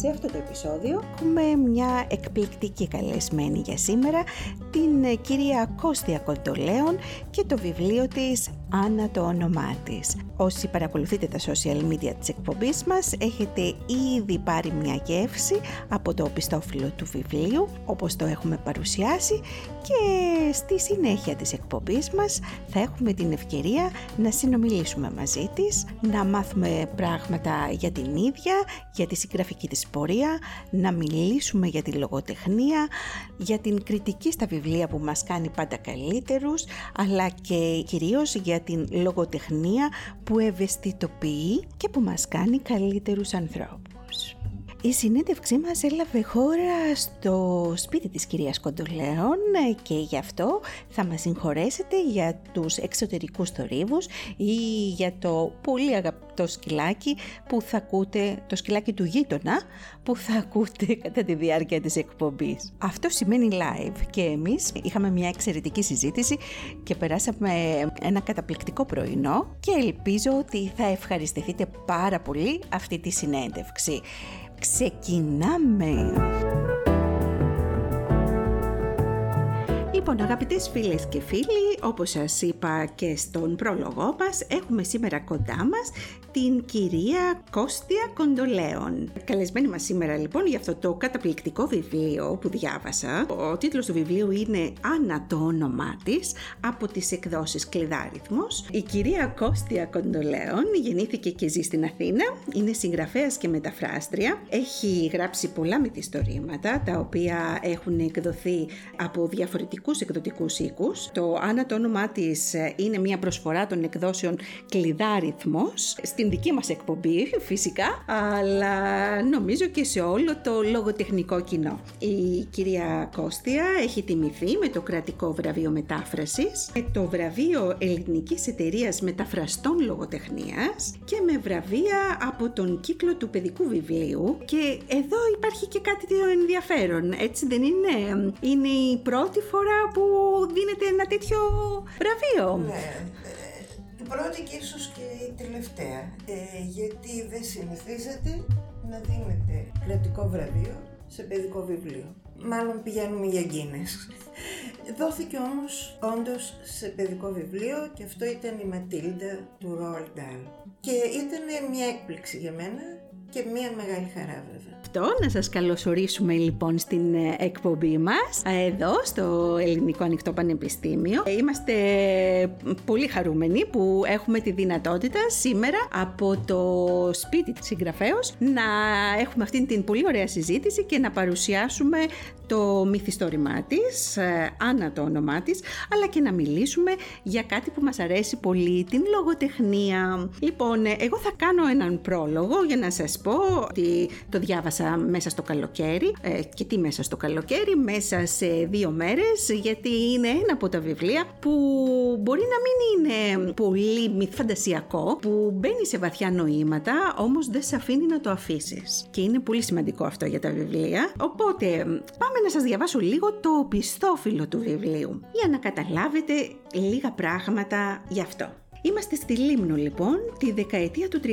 Σε αυτό το επεισόδιο έχουμε μια εκπληκτική καλεσμένη για σήμερα, την ε, κυρία Κώστια Κοντολέων και το βιβλίο της «Άννα το όνομά της». Όσοι παρακολουθείτε τα social media της εκπομπής μας έχετε ήδη πάρει μια γεύση από το οπιστόφυλλο του βιβλίου όπως το έχουμε παρουσιάσει και στη συνέχεια της εκπομπής μας θα έχουμε την ευκαιρία να συνομιλήσουμε μαζί της, να μάθουμε πράγματα για την ίδια, για τη συγγραφική της πορεία, να μιλήσουμε για τη λογοτεχνία, για την κριτική στα βιβλία που μας κάνει πάντα καλύτερους, αλλά και κυρίως για την λογοτεχνία που ευαισθητοποιεί και που μας κάνει καλύτερους ανθρώπους. Η συνέντευξή μας έλαβε χώρα στο σπίτι της κυρίας Κοντολέων και γι' αυτό θα μας συγχωρέσετε για τους εξωτερικούς θορύβους ή για το πολύ αγαπητό σκυλάκι που θα ακούτε, το σκυλάκι του γείτονα που θα ακούτε κατά τη διάρκεια της εκπομπής. Αυτό σημαίνει live και εμείς είχαμε μια εξαιρετική συζήτηση και περάσαμε ένα καταπληκτικό πρωινό και ελπίζω ότι θα ευχαριστηθείτε πάρα πολύ αυτή τη συνέντευξη. Ξεκινάμε! Λοιπόν, αγαπητές φίλες και φίλοι, όπως σας είπα και στον πρόλογό μας, έχουμε σήμερα κοντά μας την κυρία Κώστια Κοντολέων. Καλεσμένη μας σήμερα λοιπόν για αυτό το καταπληκτικό βιβλίο που διάβασα. Ο τίτλος του βιβλίου είναι «Άννα το όνομά της» από τις εκδόσεις Κλειδάριθμος. Η κυρία Κώστια Κοντολέων γεννήθηκε και ζει στην Αθήνα, είναι συγγραφέας και μεταφράστρια. Έχει γράψει πολλά μυθιστορήματα τα οποία έχουν εκδοθεί από διαφορετικούς εκδοτικούς οίκους. Το «Άννα το όνομά της» είναι μια προσφορά των εκδόσεων Κλειδάριθμος στην δική μας εκπομπή φυσικά, αλλά νομίζω και σε όλο το λογοτεχνικό κοινό. Η κυρία Κώστια έχει τιμηθεί με το κρατικό βραβείο μετάφρασης, με το βραβείο Ελληνικής Εταιρείας Μεταφραστών Λογοτεχνίας και με βραβεία από τον κύκλο του παιδικού βιβλίου και εδώ υπάρχει και κάτι το ενδιαφέρον, έτσι δεν είναι; Είναι η πρώτη φορά που δίνεται ένα τέτοιο βραβείο. Ναι, πρώτη και ίσως και η τελευταία, ε, γιατί δεν συνηθίζεται να δίνεται κρατικό βραβείο σε παιδικό βιβλίο. Μάλλον πηγαίνουμε για γκίνες. Δόθηκε όμως όντως σε παιδικό βιβλίο και αυτό ήταν η Ματίλντα του Roald Dahl. Και ήταν μια έκπληξη για μένα και μία μεγάλη χαρά βέβαια. Αυτό, να σας καλωσορίσουμε λοιπόν στην ε, εκπομπή μας, εδώ στο Ελληνικό Ανοιχτό Πανεπιστήμιο. Είμαστε πολύ χαρούμενοι που έχουμε τη δυνατότητα σήμερα από το σπίτι της συγγραφέως να έχουμε αυτήν την πολύ ωραία συζήτηση και να παρουσιάσουμε το μυθιστόρημά της, ε, Άννα το όνομά της, αλλά και να μιλήσουμε για κάτι που μας αρέσει πολύ, την λογοτεχνία. Λοιπόν, ε, εγώ θα κάνω έναν πρόλογο για να σας πω ότι το διάβασα μέσα στο καλοκαίρι ε, και τι μέσα στο καλοκαίρι, μέσα σε δύο μέρες γιατί είναι ένα από τα βιβλία που μπορεί να μην είναι πολύ φαντασιακό που μπαίνει σε βαθιά νοήματα όμως δεν σε αφήνει να το αφήσεις και είναι πολύ σημαντικό αυτό για τα βιβλία οπότε πάμε να σας διαβάσω λίγο το πιστόφυλλο του βιβλίου για να καταλάβετε λίγα πράγματα γι' αυτό. Είμαστε στη Λίμνο λοιπόν τη δεκαετία του 30.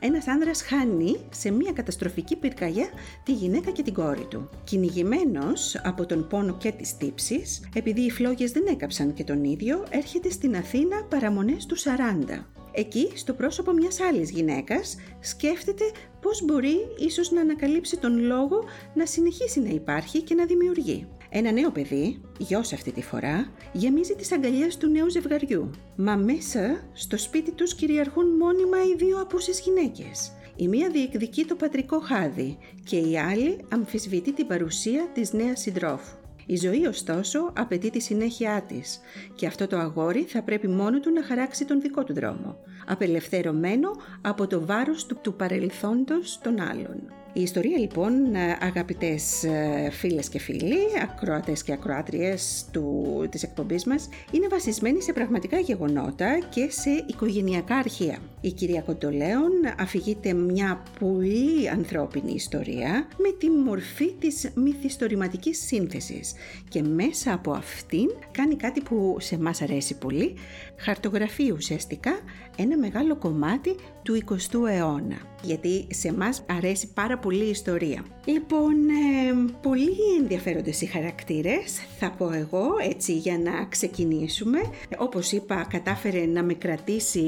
Ένας άνδρας χάνει σε μια καταστροφική πυρκαγιά τη γυναίκα και την κόρη του. Κυνηγημένος από τον πόνο και τις τύψεις, επειδή οι φλόγες δεν έκαψαν και τον ίδιο, έρχεται στην Αθήνα παραμονές του 40. Εκεί, στο πρόσωπο μιας άλλης γυναίκας, σκέφτεται πώς μπορεί ίσως να ανακαλύψει τον λόγο να συνεχίσει να υπάρχει και να δημιουργεί. Ένα νέο παιδί, γιος αυτή τη φορά, γεμίζει τις αγκαλιές του νέου ζευγαριού. Μα μέσα στο σπίτι τους κυριαρχούν μόνιμα οι δύο απούσες γυναίκες. Η μία διεκδικεί το πατρικό χάδι και η άλλη αμφισβητεί την παρουσία της νέας συντρόφου. Η ζωή ωστόσο απαιτεί τη συνέχειά της και αυτό το αγόρι θα πρέπει μόνο του να χαράξει τον δικό του δρόμο, απελευθερωμένο από το βάρος του, του παρελθόντος των άλλων. Η ιστορία λοιπόν αγαπητές ε, φίλες και φίλοι, ακροατές και ακροάτριες του, της εκπομπής μας είναι βασισμένη σε πραγματικά γεγονότα και σε οικογενειακά αρχεία. Η κυρία Κοντολέων αφηγείται μια πολύ ανθρώπινη ιστορία με τη μορφή της μυθιστορηματικής σύνθεσης και μέσα από αυτήν κάνει κάτι που σε μας αρέσει πολύ, χαρτογραφεί ουσιαστικά ένα μεγάλο κομμάτι του 20ου αιώνα. Γιατί σε μας αρέσει πάρα πολύ η ιστορία. Λοιπόν, ε, πολύ ενδιαφέροντες οι χαρακτήρες, θα πω εγώ, έτσι για να ξεκινήσουμε. Όπως είπα, κατάφερε να με κρατήσει,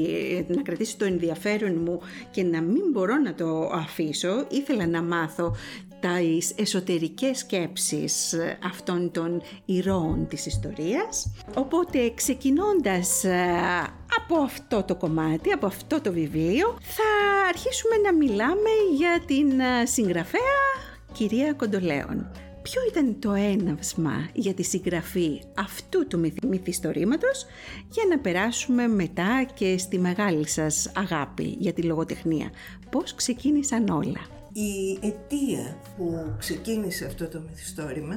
να κρατήσει το ενδιαφέρον μου και να μην μπορώ να το αφήσω. Ήθελα να μάθω τις εσωτερικές σκέψεις αυτών των ηρώων της ιστορίας. Οπότε ξεκινώντας ε, από αυτό το κομμάτι, από αυτό το βιβλίο, θα αρχίσουμε να μιλάμε για την ε, συγγραφέα κυρία Κοντολέων. Ποιο ήταν το έναυσμα για τη συγγραφή αυτού του μυθιστορήματος; Για να περάσουμε μετά και στη μεγάλη σας αγάπη για τη λογοτεχνία. Πώς ξεκίνησαν όλα; Η αιτία που ξεκίνησε αυτό το μυθιστόρημα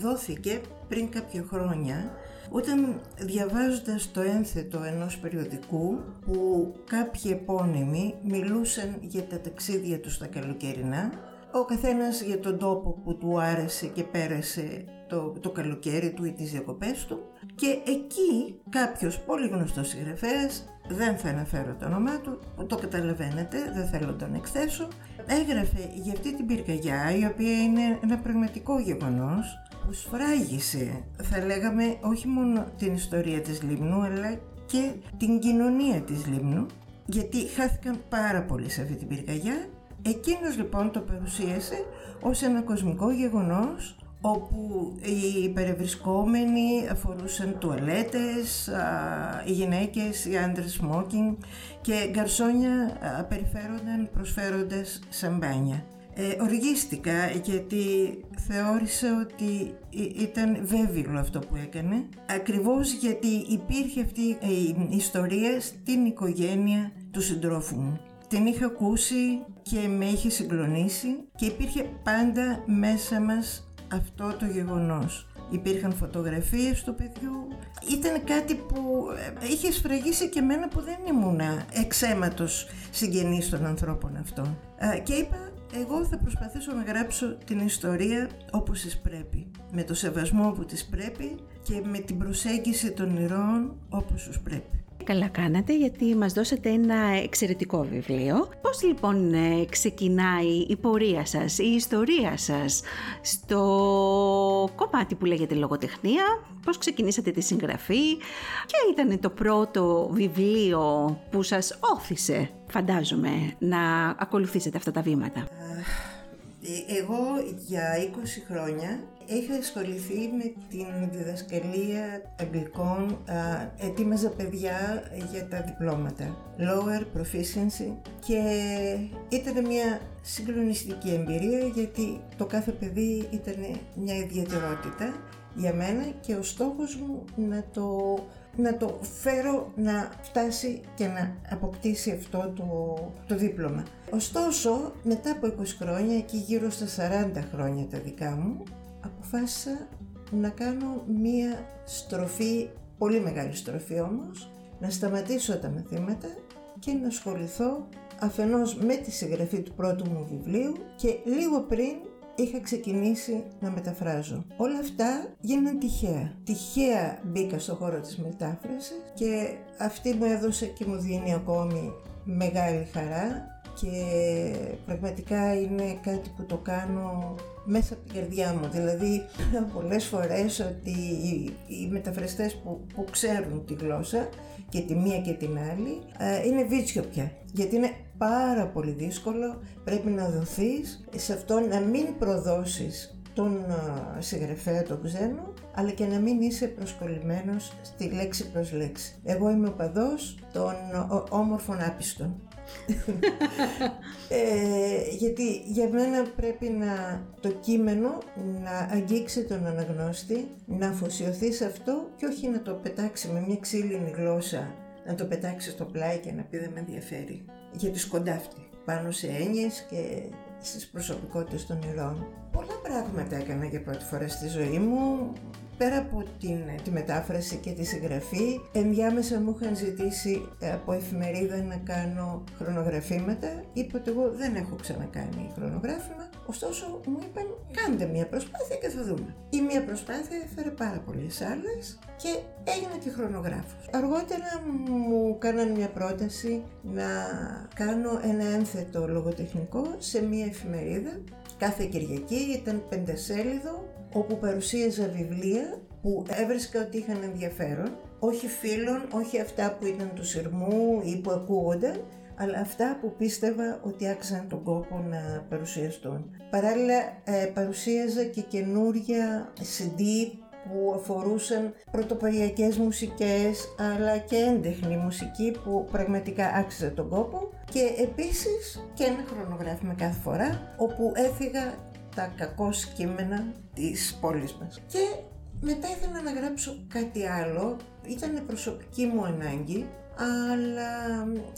δόθηκε πριν κάποια χρόνια όταν διαβάζοντας το ένθετο ενός περιοδικού που κάποιοι επώνυμοι μιλούσαν για τα ταξίδια τους στα καλοκαιρινά ο καθένας για τον τόπο που του άρεσε και πέρασε το, το καλοκαίρι του ή τις διακοπές του και εκεί κάποιος πολύ γνωστός συγγραφέας, δεν θα αναφέρω το όνομά του, το καταλαβαίνετε, δεν θέλω να τον εκθέσω, έγραφε για αυτή την πυρκαγιά η οποία είναι ένα πραγματικό γεγονός που σφράγισε, θα λέγαμε, όχι μόνο την ιστορία της Λίμνου αλλά και την κοινωνία της Λίμνου γιατί χάθηκαν πάρα πολύ σε αυτή την πυρκαγιά. Εκείνος λοιπόν το παρουσίασε ως ένα κοσμικό γεγονός όπου οι περιβρισκόμενοι αφορούσαν τουαλέτες, οι γυναίκες, οι άντρες smoking και γκαρσόνια περιφέρονταν προσφέροντας σαμπάνια. Ε, οργίστηκα γιατί θεώρησα ότι ήταν βέβαιο αυτό που έκανε ακριβώς γιατί υπήρχε αυτή η ιστορία στην οικογένεια του συντρόφου μου. Την είχα ακούσει και με είχε συγκλονίσει και υπήρχε πάντα μέσα μας αυτό το γεγονός. Υπήρχαν φωτογραφίες του παιδιού. Ήταν κάτι που ε, είχε σφραγίσει και εμένα που δεν ήμουν εξαίματος συγγενής των ανθρώπων αυτών. Και είπα, εγώ θα προσπαθήσω να γράψω την ιστορία όπως της πρέπει. Με το σεβασμό που της πρέπει και με την προσέγγιση των ηρώων όπως τους πρέπει. Καλά κάνατε γιατί μας δώσατε ένα εξαιρετικό βιβλίο. Πώς λοιπόν ε, ξεκινάει η πορεία σας, η ιστορία σας στο κομμάτι που λέγεται λογοτεχνία, πώς ξεκινήσατε τη συγγραφή; Και ήταν το πρώτο βιβλίο που σας όθησε, φαντάζομαι, να ακολουθήσετε αυτά τα βήματα; Ε, εγώ για 20 χρόνια είχα ασχοληθεί με την διδασκαλία αγγλικών, ετοίμαζα παιδιά για τα διπλώματα, lower proficiency και ήταν μια συγκλονιστική εμπειρία γιατί το κάθε παιδί ήταν μια ιδιαιτερότητα για μένα και ο στόχος μου να το να το φέρω να φτάσει και να αποκτήσει αυτό το, το δίπλωμα. Ωστόσο, μετά από 20 χρόνια, εκεί γύρω στα 40 χρόνια τα δικά μου, αποφάσισα να κάνω μία στροφή, πολύ μεγάλη στροφή όμως, να σταματήσω τα μαθήματα και να ασχοληθώ αφενός με τη συγγραφή του πρώτου μου βιβλίου και λίγο πριν είχα ξεκινήσει να μεταφράζω. Όλα αυτά γίνανε τυχαία. Τυχαία μπήκα στο χώρο της μετάφρασης και αυτή μου έδωσε και μου δίνει ακόμη μεγάλη χαρά και πραγματικά είναι κάτι που το κάνω μέσα από την καρδιά μου. Δηλαδή, πολλές φορές ότι οι, μεταφραστές που, που ξέρουν τη γλώσσα και τη μία και την άλλη ε, είναι βίτσιο πια. Γιατί είναι πάρα πολύ δύσκολο, πρέπει να δοθείς σε αυτό να μην προδώσεις τον ε, συγγραφέα τον ξένο, αλλά και να μην είσαι προσκολλημένος στη λέξη προς λέξη. Εγώ είμαι ο παδός των όμορφων άπιστων. Ε, γιατί για μένα πρέπει να το κείμενο να αγγίξει τον αναγνώστη, να αφοσιωθεί σε αυτό και όχι να το πετάξει με μια ξύλινη γλώσσα, να το πετάξει στο πλάι και να πει δεν με ενδιαφέρει. Γιατί σκοντάφτει πάνω σε έννοιες και στις προσωπικότητες των ηρώων. Πολλά πράγματα έκανα για πρώτη φορά στη ζωή μου. Πέρα από την, τη μετάφραση και τη συγγραφή, ενδιάμεσα μου είχαν ζητήσει από εφημερίδα να κάνω χρονογραφήματα. Είπα ότι εγώ δεν έχω ξανακάνει χρονογράφημα, ωστόσο μου είπαν κάντε μια προσπάθεια και θα δούμε. Η μια προσπάθεια έφερε πάρα πολλές άλλες και έγινα και χρονογράφος. Αργότερα μου κάναν μια πρόταση να κάνω ένα ένθετο λογοτεχνικό σε μια εφημερίδα. Κάθε Κυριακή ήταν πεντασέλιδο όπου παρουσίαζα βιβλία που έβρισκα ότι είχαν ενδιαφέρον, όχι φίλων, όχι αυτά που ήταν του σειρμού ή που ακούγονταν, αλλά αυτά που πίστευα ότι άξαν τον κόπο να παρουσιαστούν. Παράλληλα ε, παρουσίαζα και καινούρια CD που αφορούσαν πρωτοποριακές μουσικές αλλά και έντεχνη μουσική που πραγματικά άξιζε τον κόπο και επίσης και ένα χρονογράφημα κάθε φορά όπου έφυγα τα κακό κείμενα της πόλης μας. Και μετά ήθελα να γράψω κάτι άλλο, ήταν προσωπική μου ανάγκη, αλλά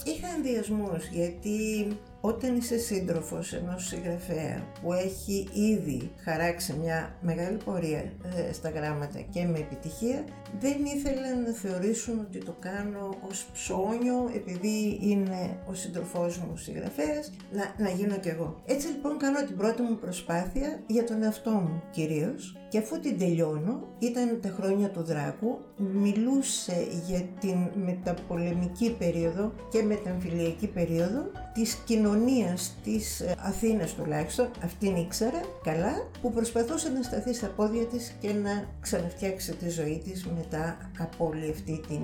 είχα ενδιασμούς γιατί όταν είσαι σύντροφος ενός συγγραφέα που έχει ήδη χαράξει μια μεγάλη πορεία ε, στα γράμματα και με επιτυχία, δεν ήθελα να θεωρήσουν ότι το κάνω ως ψώνιο επειδή είναι ο σύντροφός μου συγγραφέας, να, να γίνω κι εγώ. Έτσι λοιπόν κάνω την πρώτη μου προσπάθεια για τον εαυτό μου κυρίως και αφού την τελειώνω, ήταν τα χρόνια του Δράκου, μιλούσε για την μεταπολεμική περίοδο και μεταμφιλιακή περίοδο της κοινωνίας της ε, Αθήνας τουλάχιστον, αυτήν ήξερα καλά, που προσπαθούσε να σταθεί στα πόδια της και να ξαναφτιάξει τη ζωή της μετά από όλη αυτή την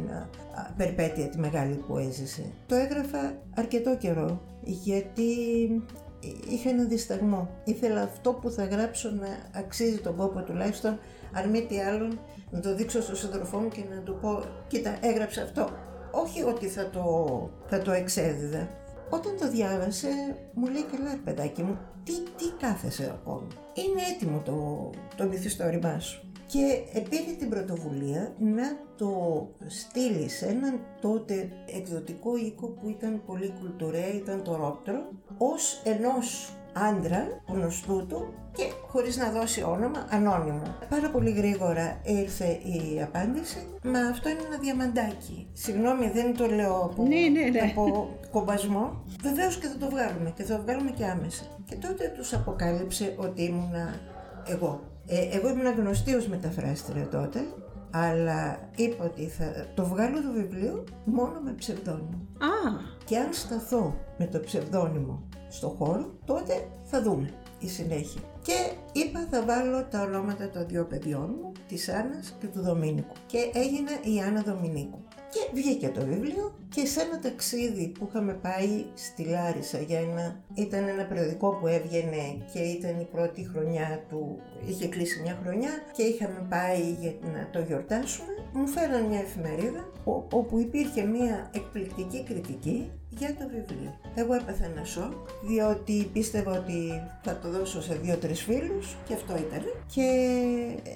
περιπέτεια τη μεγάλη που έζησε. Το έγραφα αρκετό καιρό γιατί είχα ένα δισταγμό. Ήθελα αυτό που θα γράψω να αξίζει τον κόπο τουλάχιστον, αν μη τι άλλον, να το δείξω στον σύντροφό μου και να του πω «Κοίτα, έγραψε αυτό». Όχι ότι θα το, θα το εξέδιδα. Όταν το διάβασε, μου λέει «Καλά, παιδάκι μου, τι, τι κάθεσαι ακόμη; Είναι έτοιμο το, το μυθιστόρημά σου» και πήρε την πρωτοβουλία να το στείλει σε έναν τότε εκδοτικό οίκο που ήταν πολύ κουλτουρέ, ήταν το Ρόπτρο, ως ενός άντρα γνωστού του και χωρίς να δώσει όνομα, ανώνυμο. Πάρα πολύ γρήγορα ήρθε η απάντηση, μα αυτό είναι ένα διαμαντάκι. Συγγνώμη, δεν το λέω από, ναι, ναι, ναι. από κομπασμό. Βεβαίως και θα το βγάλουμε και θα το βγάλουμε και άμεσα. Και τότε τους αποκάλυψε ότι ήμουνα εγώ. Ε, εγώ ήμουν γνωστή ως μεταφράστρια τότε, αλλά είπα ότι θα το βγάλω το βιβλίο μόνο με ψευδόνυμο. Α! Και αν σταθώ με το ψευδόνυμο στο χώρο, τότε θα δούμε η συνέχεια. Και είπα θα βάλω τα ονόματα των δύο παιδιών μου, της Άννας και του Δομήνικου. Και έγινε η Άννα Δομηνίκου. Και βγήκε το βιβλίο και σε ένα ταξίδι που είχαμε πάει στη Λάρισα για ένα... Ήταν ένα περιοδικό που έβγαινε και ήταν η πρώτη χρονιά του... Είχε κλείσει μια χρονιά και είχαμε πάει για να το γιορτάσουμε. Μου φέραν μια εφημερίδα όπου υπήρχε μια εκπληκτική κριτική για το βιβλίο. Εγώ έπαθα ένα σοκ, διότι πίστευα ότι θα το δώσω σε δύο-τρεις φίλους και αυτό ήταν. Και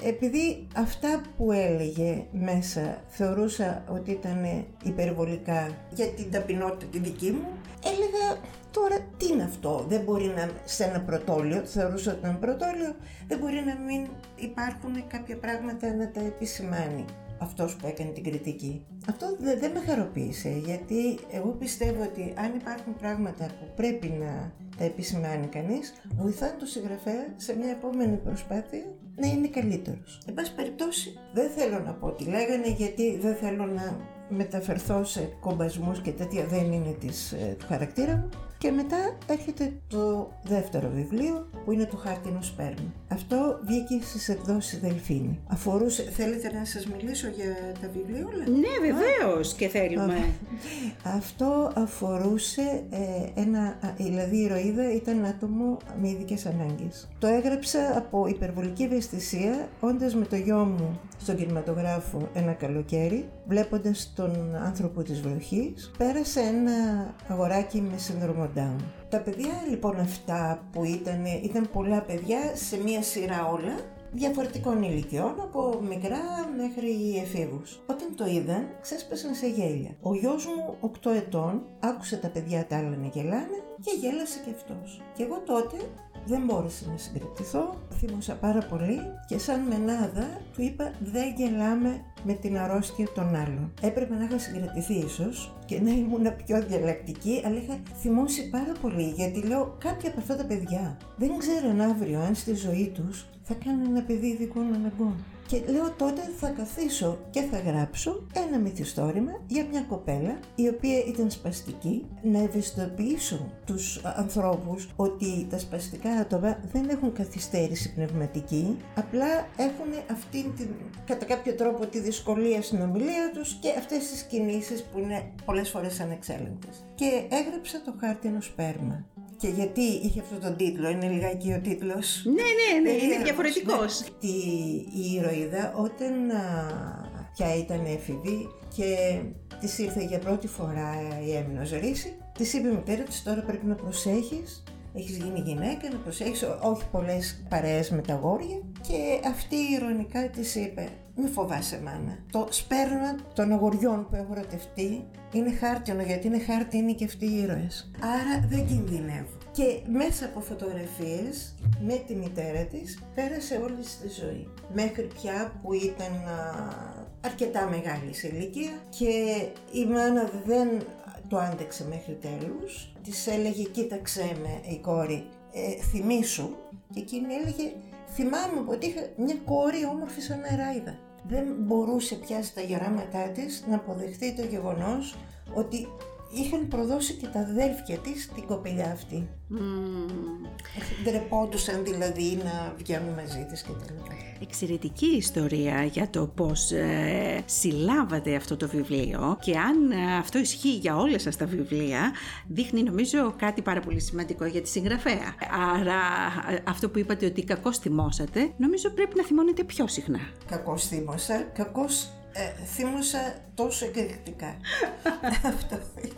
επειδή αυτά που έλεγε μέσα θεωρούσα ότι ήταν υπερβολικά για την ταπεινότητα τη δική μου, έλεγα τώρα τι είναι αυτό, δεν μπορεί να σε ένα πρωτόλιο, θεωρούσα ότι ήταν πρωτόλιο, δεν μπορεί να μην υπάρχουν κάποια πράγματα να τα επισημάνει αυτός που έκανε την κριτική. Αυτό δεν με χαροποίησε γιατί εγώ πιστεύω ότι αν υπάρχουν πράγματα που πρέπει να τα επισημάνει κανείς, βοηθάνε το συγγραφέα σε μια επόμενη προσπάθεια να είναι καλύτερος. Εν πάση περιπτώσει δεν θέλω να πω τι λέγανε γιατί δεν θέλω να μεταφερθώ σε κομπασμούς και τέτοια δεν είναι της, ε, του χαρακτήρα μου. Και μετά έρχεται το δεύτερο βιβλίο που είναι το χάρτινο σπέρμα. Αυτό βγήκε στις εκδόσεις Δελφίνη. Αφορούσε, θέλετε να σας μιλήσω για τα βιβλία όλα. Ναι βεβαίως και θέλουμε. Αυτό αφορούσε ε, ένα, δηλαδή η ηρωίδα ήταν άτομο με ειδικές ανάγκες. Το έγραψα από υπερβολική ευαισθησία όντας με το γιο μου στον κινηματογράφο ένα καλοκαίρι, βλέποντας τον άνθρωπο της βροχής, πέρασε ένα αγοράκι με σύνδρομο τα παιδιά λοιπόν αυτά που ήταν, ήταν πολλά παιδιά σε μία σειρά όλα διαφορετικών ηλικιών, από μικρά μέχρι εφήβους. Όταν το είδαν, ξέσπασαν σε γέλια. Ο γιος μου, 8 ετών, άκουσε τα παιδιά τα άλλα να γελάνε και γέλασε και αυτός. Και εγώ τότε δεν μπόρεσα να συγκρατηθώ, θύμωσα πάρα πολύ και σαν μενάδα του είπα δεν γελάμε με την αρρώστια των άλλων. Έπρεπε να είχα συγκρατηθεί ίσως και να ήμουν πιο διαλλακτική, αλλά είχα θυμώσει πάρα πολύ γιατί λέω κάποια από αυτά τα παιδιά δεν ξέρουν αύριο αν στη ζωή τους θα κάνουν ένα παιδί ειδικών αναγκών. Και λέω τότε θα καθίσω και θα γράψω ένα μυθιστόρημα για μια κοπέλα η οποία ήταν σπαστική να ευαισθητοποιήσουν τους ανθρώπους ότι τα σπαστικά άτομα δεν έχουν καθυστέρηση πνευματική απλά έχουν αυτή την, κατά κάποιο τρόπο τη δυσκολία στην ομιλία τους και αυτές τις κινήσεις που είναι πολλές φορές ανεξέλεγκτες. Και έγραψα το χάρτινο σπέρμα και γιατί είχε αυτό τον τίτλο, είναι λιγάκι ο τίτλος. Ναι, ναι, ναι, είναι διαφορετικός. Τη, η ηρωίδα όταν α, πια ήταν έφηβη και της ήρθε για πρώτη φορά η έμεινος ρίση, της είπε η μητέρα της τώρα πρέπει να προσέχεις έχεις γίνει γυναίκα, να προσέχεις όχι πολλές παρέες με τα γόρια και αυτή ηρωνικά της είπε μη φοβάσαι μάνα. Το σπέρμα των αγοριών που έχω ερωτευτεί είναι χάρτινο γιατί είναι χάρτη είναι και αυτοί οι ήρωες. Άρα δεν κινδυνεύω. Και μέσα από φωτογραφίες με τη μητέρα της πέρασε όλη τη ζωή. Μέχρι πια που ήταν αρκετά μεγάλη σε ηλικία και η μάνα δεν το άντεξε μέχρι τέλους. Της έλεγε κοίταξε με η κόρη, ε, θυμήσου και εκείνη έλεγε θυμάμαι ότι είχα μια κόρη όμορφη σαν νεράιδα. Δεν μπορούσε πια στα γεράματά της να αποδεχθεί το γεγονός ότι είχαν προδώσει και τα αδέλφια της την κοπελιά αυτή. Mm. Ντρεπόντουσαν δηλαδή να βγαίνουν μαζί της και τα Εξαιρετική ιστορία για το πώς ε, συλλάβατε αυτό το βιβλίο και αν ε, αυτό ισχύει για όλα σας τα βιβλία δείχνει νομίζω κάτι πάρα πολύ σημαντικό για τη συγγραφέα. Άρα ε, αυτό που είπατε ότι κακώς θυμώσατε νομίζω πρέπει να θυμώνετε πιο συχνά. Κακώς θύμωσα, κακώς ε, θύμωσα τόσο εκρηκτικά. Αυτό ε,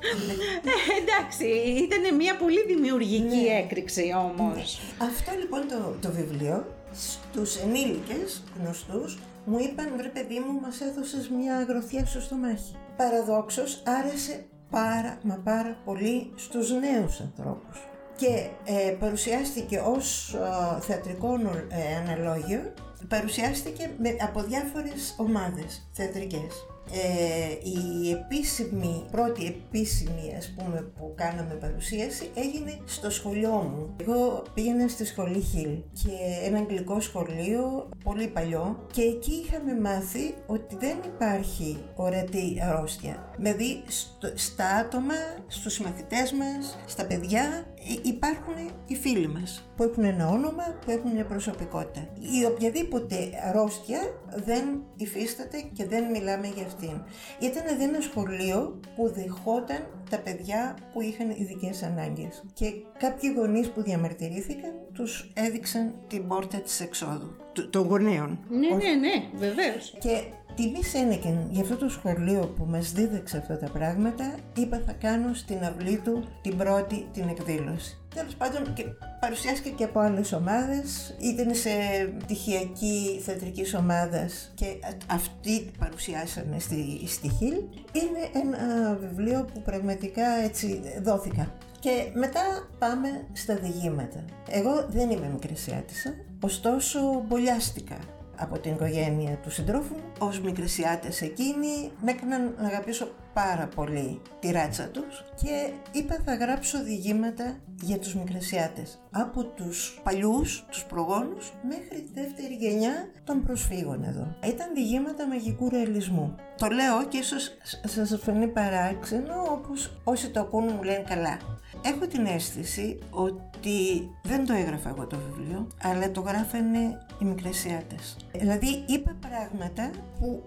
εντάξει, ήταν μια πολύ δημιουργική ναι. έκρηξη όμως. Ναι. Αυτό λοιπόν το, το βιβλίο στους ενήλικες γνωστούς μου είπαν βρε παιδί μου μας έδωσες μια αγροθιά στο στομάχι. Παραδόξως άρεσε πάρα μα πάρα πολύ στους νέους ανθρώπους και ε, παρουσιάστηκε ως ε, θεατρικό ε, αναλόγιο παρουσιάστηκε με, από διάφορες ομάδες θεατρικές. Ε, η επίσημη, πρώτη επίσημη ας πούμε που κάναμε παρουσίαση έγινε στο σχολείο μου. Εγώ πήγαινα στη σχολή Χιλ και ένα αγγλικό σχολείο πολύ παλιό και εκεί είχαμε μάθει ότι δεν υπάρχει ορατή αρρώστια. Δηλαδή στα άτομα, στους μαθητές μας, στα παιδιά υπάρχουν οι φίλοι μας που έχουν ένα όνομα, που έχουν μια προσωπικότητα. Η οποιαδήποτε αρρώστια δεν υφίσταται και δεν μιλάμε για αυτήν. Ήταν ένα σχολείο που δεχόταν τα παιδιά που είχαν ειδικές ανάγκες και κάποιοι γονείς που διαμαρτυρήθηκαν τους έδειξαν την πόρτα της εξόδου των γονέων. Ναι, ναι, ναι, βεβαίως. Και Τιμή Σένεκεν για αυτό το σχολείο που μας δίδαξε αυτά τα πράγματα είπα θα κάνω στην αυλή του την πρώτη την εκδήλωση. Τέλος πάντων και παρουσιάστηκε και από άλλες ομάδες, ήταν σε πτυχιακή θεατρικής ομάδας και αυτοί παρουσιάσανε στη, στη Χιλ. Είναι ένα βιβλίο που πραγματικά έτσι δόθηκα. Και μετά πάμε στα διηγήματα. Εγώ δεν είμαι μικρασιάτησα, ωστόσο μπολιάστηκα από την οικογένεια του συντρόφου μου. Ως μικρεσιάτες εκείνοι με έκαναν να αγαπήσω πάρα πολύ τη ράτσα τους και είπα θα γράψω διηγήματα για τους μικρεσιάτες από τους παλιούς, τους προγόνους μέχρι τη δεύτερη γενιά των προσφύγων εδώ. Ήταν διηγήματα μαγικού ρεαλισμού. Το λέω και ίσως σας φανεί παράξενο όπως όσοι το ακούν μου λένε καλά. Έχω την αίσθηση ότι δεν το έγραφα εγώ το βιβλίο, αλλά το γράφανε οι μικρασιάτες. Δηλαδή είπα πράγματα που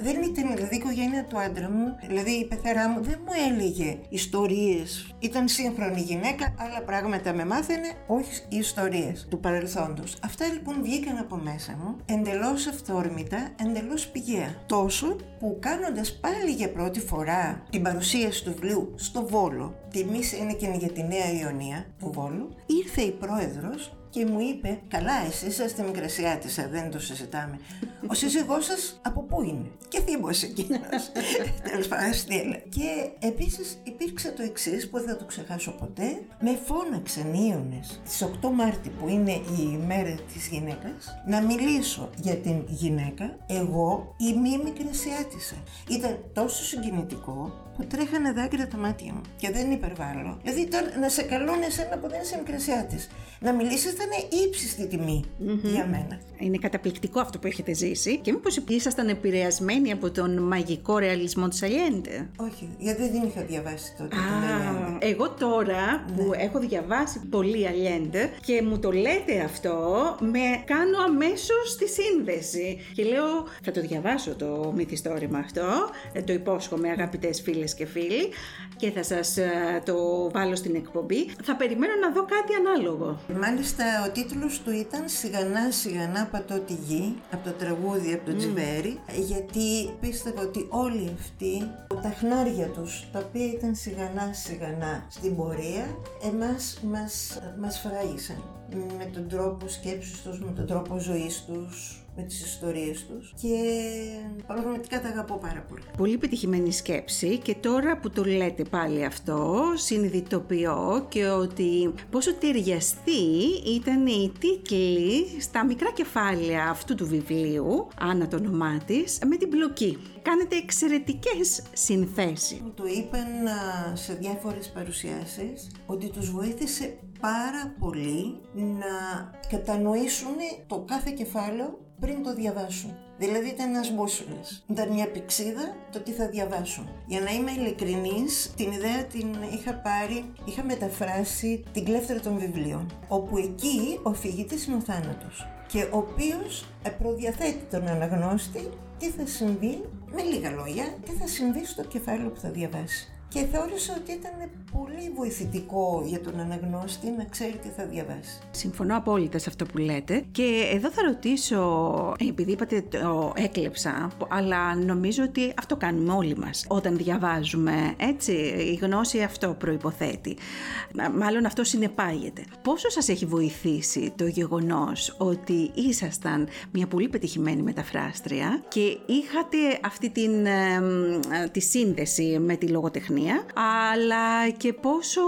δεν ήταν, δηλαδή η οικογένεια του άντρα μου, δηλαδή η πεθερά μου δεν μου έλεγε ιστορίες. Ήταν σύγχρονη γυναίκα, άλλα πράγματα με μάθαινε, όχι οι ιστορίες του παρελθόντος. Αυτά λοιπόν βγήκαν από μέσα μου, εντελώς αυθόρμητα, εντελώς πηγαία. Τόσο που κάνοντας πάλι για πρώτη φορά την παρουσίαση του βιβλίου στο Βόλο, τιμή είναι και για τη Νέα Ιωνία του Βόλου, ήρθε η πρόεδρος και μου είπε, καλά εσείς είσαστε μικρασιάτισσα, δεν το συζητάμε. Ο σύζυγός σας από πού είναι; Και θύμος εκείνος. Τέλος πάντων, Και επίσης υπήρξε το εξής που δεν θα το ξεχάσω ποτέ. Με φώναξαν Ιωνες στις 8 Μάρτη που είναι η μέρα της γυναίκας να μιλήσω για την γυναίκα, εγώ η μη μικρασιάτισσα. Ήταν τόσο συγκινητικό που τρέχανε δάκρυα τα μάτια μου. Και δεν υπερβάλλω. Δηλαδή τώρα να σε καλούν εσένα που δεν είσαι μικρασιάτη. Να μιλήσεις ήταν ύψιστη τιμή για μένα. Είναι καταπληκτικό αυτό που έχετε ζήσει. Και μήπως ήσασταν επηρεασμένοι από τον μαγικό ρεαλισμό της Αλιέντε. Όχι, γιατί δεν είχα διαβάσει τότε. Α, εγώ τώρα που ναι. έχω διαβάσει πολύ Αλιέντε και μου το λέτε αυτό, με κάνω αμέσως τη σύνδεση. Και λέω, θα το διαβάσω το μυθιστόρημα αυτό. Ε, το υπόσχομαι, αγαπητές φίλες και φίλοι και θα σας ε, το βάλω στην εκπομπή. Θα περιμένω να δω κάτι ανάλογο. Μάλιστα ο τίτλος του ήταν «Σιγανά σιγανά πατώ τη γη» από το τραγούδι από το Τζιβέρι γιατί πίστευα ότι όλοι αυτοί τα χνάρια τους τα οποία ήταν σιγανά σιγανά στην πορεία εμάς μας, μας φράγισαν με τον τρόπο σκέψης τους, με τον τρόπο ζωής τους, με τις ιστορίες τους και πραγματικά τα αγαπώ πάρα πολύ. Πολύ πετυχημένη σκέψη και τώρα που το λέτε πάλι αυτό συνειδητοποιώ και ότι πόσο ταιριαστή ήταν η τίτλη στα μικρά κεφάλαια αυτού του βιβλίου, Άννα το όνομά της, με την πλοκή. Κάνετε εξαιρετικές συνθέσεις. Το είπαν σε διάφορες παρουσιάσεις ότι τους βοήθησε πάρα πολύ να κατανοήσουν το κάθε κεφάλαιο πριν το διαβάσουν. Δηλαδή ήταν ένας μπούσουλας. Ήταν μια πηξίδα το τι θα διαβάσουν. Για να είμαι ειλικρινής, την ιδέα την είχα πάρει, είχα μεταφράσει την κλέφτρα των βιβλίων. Όπου εκεί ο φυγητής είναι ο θάνατος. Και ο οποίος προδιαθέτει τον αναγνώστη τι θα συμβεί, με λίγα λόγια, τι θα συμβεί στο κεφάλαιο που θα διαβάσει και θεώρησα ότι ήταν πολύ βοηθητικό για τον αναγνώστη να ξέρει τι θα διαβάσει. Συμφωνώ απόλυτα σε αυτό που λέτε και εδώ θα ρωτήσω, επειδή είπατε το έκλεψα, αλλά νομίζω ότι αυτό κάνουμε όλοι μας όταν διαβάζουμε, έτσι, η γνώση αυτό προϋποθέτει. Μάλλον αυτό συνεπάγεται. Πόσο σας έχει βοηθήσει το γεγονός ότι ήσασταν μια πολύ πετυχημένη μεταφράστρια και είχατε αυτή την, τη σύνδεση με τη λογοτεχνία; Αλλά και πόσο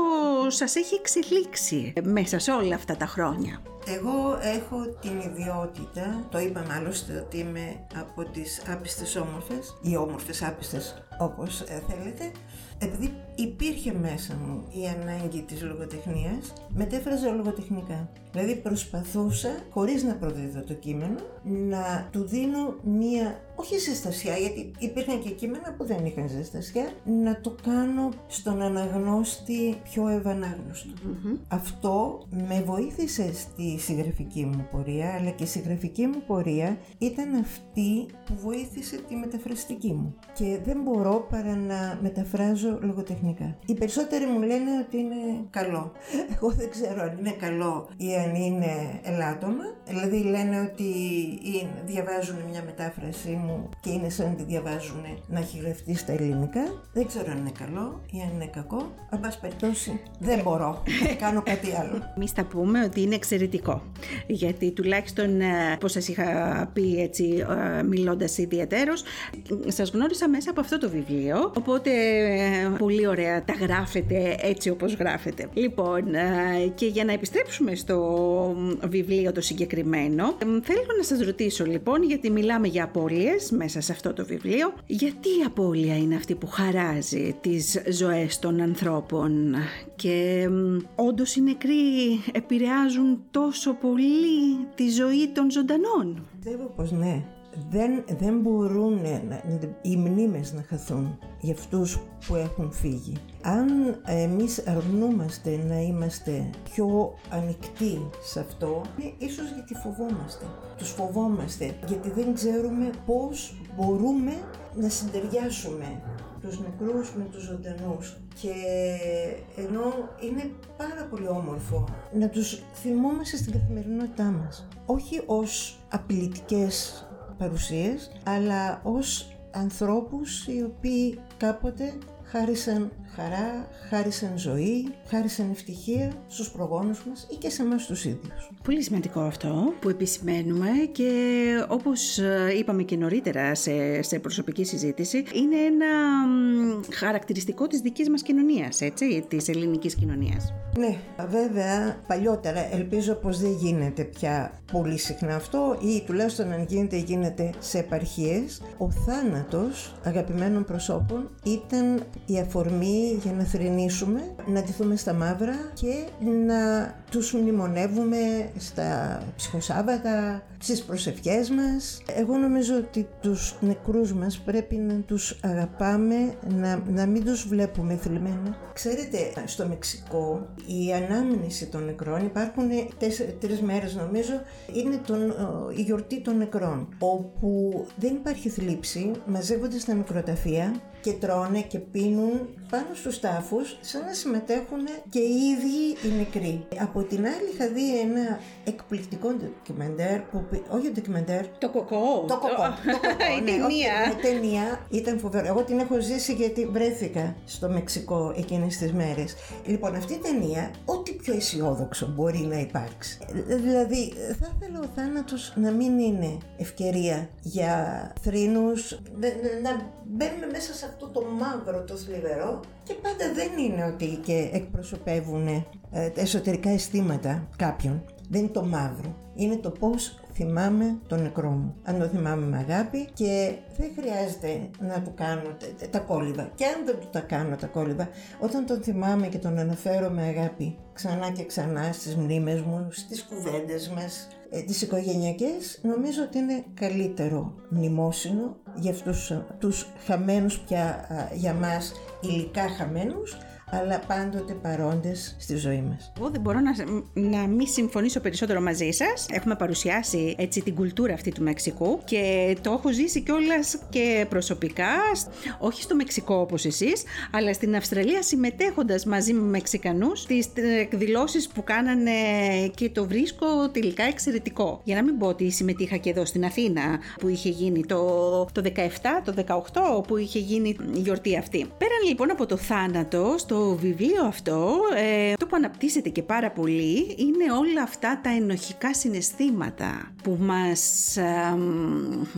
σας έχει εξελίξει μέσα σε όλα αυτά τα χρόνια. Εγώ έχω την ιδιότητα, το είπαμε άλλωστε ότι είμαι από τις άπιστες όμορφες, ή όμορφες άπιστες όπως θέλετε, επειδή υπήρχε μέσα μου η ανάγκη της λογοτεχνίας, μετέφραζα λογοτεχνικά. Δηλαδή προσπαθούσα, χωρίς να προδίδω το κείμενο, να του δίνω μία, όχι ζεστασιά, γιατί υπήρχαν και κείμενα που δεν είχαν ζεστασιά, να το κάνω στον αναγνώστη πιο ευανάγνωστο. Αυτό με βοήθησε στη συγγραφική μου πορεία, αλλά και η συγγραφική μου πορεία ήταν αυτή που βοήθησε τη μεταφραστική μου. Και δεν μπορώ παρά να μεταφράζω λογοτεχνικά. Οι περισσότεροι μου λένε ότι είναι καλό. Εγώ δεν ξέρω αν είναι καλό ή αν είναι ελάττωμα. Δηλαδή λένε ότι διαβάζουν μια μετάφραση μου και είναι σαν να τη διαβάζουν να έχει γραφτεί στα ελληνικά. Δεν ξέρω αν είναι καλό ή αν είναι κακό. Αν πάση περιπτώσει δεν μπορώ να κάνω κάτι άλλο. Εμείς θα πούμε ότι είναι εξαιρετικό. Γιατί τουλάχιστον, ε, πώ σας είχα πει έτσι, ε, μιλώντας ιδιαίτερω, σας γνώρισα μέσα από αυτό το βιβλίο. Οπότε ε, πολύ ωραία τα γράφετε έτσι όπως γράφετε. Λοιπόν, και για να επιστρέψουμε στο βιβλίο το συγκεκριμένο, θέλω να σας ρωτήσω λοιπόν, γιατί μιλάμε για απώλειες μέσα σε αυτό το βιβλίο, γιατί η απώλεια είναι αυτή που χαράζει τις ζωές των ανθρώπων; Και όντως οι νεκροί επηρεάζουν τόσο πολύ τη ζωή των ζωντανών; Πιστεύω πως ναι. Δεν, δεν μπορούν οι μνήμες να χαθούν για αυτούς που έχουν φύγει. Αν εμείς αρνούμαστε να είμαστε πιο ανοιχτοί σε αυτό, είναι ίσως γιατί φοβόμαστε. Τους φοβόμαστε γιατί δεν ξέρουμε πώς μπορούμε να συντεριάσουμε τους νεκρούς με τους ζωντανούς και ενώ είναι πάρα πολύ όμορφο να τους θυμόμαστε στην καθημερινότητά μας όχι ως απειλητικές παρουσίες αλλά ως ανθρώπους οι οποίοι κάποτε χάρισαν χαρά, χάρισαν ζωή, χάρισαν ευτυχία στους προγόνους μας ή και σε εμάς τους ίδιους. Πολύ σημαντικό αυτό που επισημαίνουμε και όπως ε, είπαμε και νωρίτερα σε, σε προσωπική συζήτηση είναι ένα χαρακτηριστικό της δικής μας κοινωνίας, έτσι, της ελληνικής κοινωνίας. Ναι, βέβαια παλιότερα ελπίζω πως δεν γίνεται πια πολύ συχνά αυτό ή τουλάχιστον αν γίνεται γίνεται σε επαρχίες. Ο θάνατος αγαπημένων προσώπων ήταν η αφορμή για να θρηνήσουμε, να ντυθούμε στα μαύρα και να τους μνημονεύουμε στα ψυχοσάββατα, στις προσευχές μας. Εγώ νομίζω ότι τους νεκρούς μας πρέπει να τους αγαπάμε, να, να μην τους βλέπουμε θλιμμένα. Ξέρετε, στο Μεξικό η ανάμνηση των νεκρών υπάρχουν τέσσερι, τρεις μέρες νομίζω, είναι τον, η γιορτή των νεκρών, όπου δεν υπάρχει θλίψη, μαζεύονται στα μικροταφεία και τρώνε και πίνουν πάνω στους τάφους σαν να συμμετέχουν και οι ίδιοι οι νεκροί. Από την άλλη είχα δει ένα εκπληκτικό ντοκιμαντέρ, που, όχι ντοκιμαντέρ. Το κοκό. Το κοκό. Το κοκό η ναι, ταινία. η ταινία ήταν φοβερό. Εγώ την έχω ζήσει γιατί βρέθηκα στο Μεξικό εκείνες τις μέρες. Λοιπόν αυτή η ταινία, ό,τι πιο αισιόδοξο μπορεί να υπάρξει. Δηλαδή θα ήθελα ο θάνατος να μην είναι ευκαιρία για θρήνους, να μπαίνουμε μέσα σε αυτό το μαύρο, το θλιβερό και πάντα δεν είναι ότι και εκπροσωπεύουν ε, εσωτερικά αισθήματα κάποιων. Δεν είναι το μαύρο. Είναι το πώς θυμάμαι τον νεκρό μου. Αν το θυμάμαι με αγάπη και δεν χρειάζεται να του κάνω τα κόλληβα. Και αν δεν του τα κάνω τα κόλληβα, όταν τον θυμάμαι και τον αναφέρω με αγάπη ξανά και ξανά στις μνήμες μου, στις κουβέντες μας, ε, τις οικογενειακές, νομίζω ότι είναι καλύτερο μνημόσυνο για αυτούς τους χαμένους πια για μας υλικά χαμένους, αλλά πάντοτε παρόντες στη ζωή μας. Εγώ δεν μπορώ να, να μην συμφωνήσω περισσότερο μαζί σας. Έχουμε παρουσιάσει έτσι την κουλτούρα αυτή του Μεξικού και το έχω ζήσει κιόλας και προσωπικά, όχι στο Μεξικό όπως εσείς, αλλά στην Αυστραλία συμμετέχοντας μαζί με Μεξικανούς στις εκδηλώσεις που κάνανε και το βρίσκω τελικά εξαιρετικό. Για να μην πω ότι συμμετείχα και εδώ στην Αθήνα που είχε γίνει το, το 17, το 18 που είχε γίνει η γιορτή αυτή. Πέραν λοιπόν από το θάνατο, στο το βιβλίο αυτό, ε, το που αναπτύσσεται και πάρα πολύ, είναι όλα αυτά τα ενοχικά συναισθήματα που μας ε,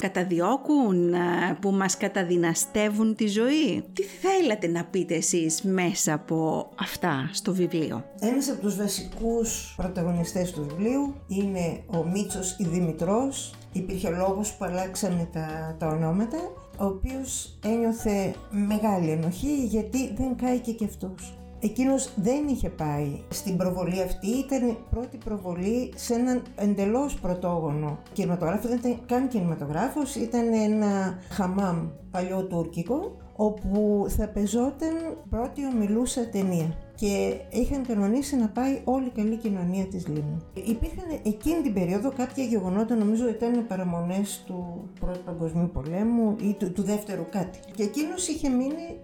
καταδιώκουν, που μας καταδυναστεύουν τη ζωή. Τι θέλατε να πείτε εσείς μέσα από αυτά στο βιβλίο; Ένας από τους βασικούς πρωταγωνιστές του βιβλίου είναι ο Μίτσος η Δημητρός. Υπήρχε λόγος που αλλάξαμε τα, τα ονόματα ο οποίος ένιωθε μεγάλη ενοχή γιατί δεν κάηκε και αυτός. Εκείνος δεν είχε πάει στην προβολή αυτή, ήταν πρώτη προβολή σε έναν εντελώς πρωτόγονο κινηματογράφο, δεν ήταν καν κινηματογράφος, ήταν ένα χαμάμ παλιό τουρκικό, όπου θα πεζόταν πρώτη ομιλούσα ταινία και είχαν κανονίσει να πάει όλη η καλή κοινωνία της Λίμνου. Υπήρχαν εκείνη την περίοδο κάποια γεγονότα, νομίζω ήταν παραμονές του Πρώτου Παγκοσμίου Πολέμου ή του, του Δεύτερου κάτι. Και εκείνος είχε μείνει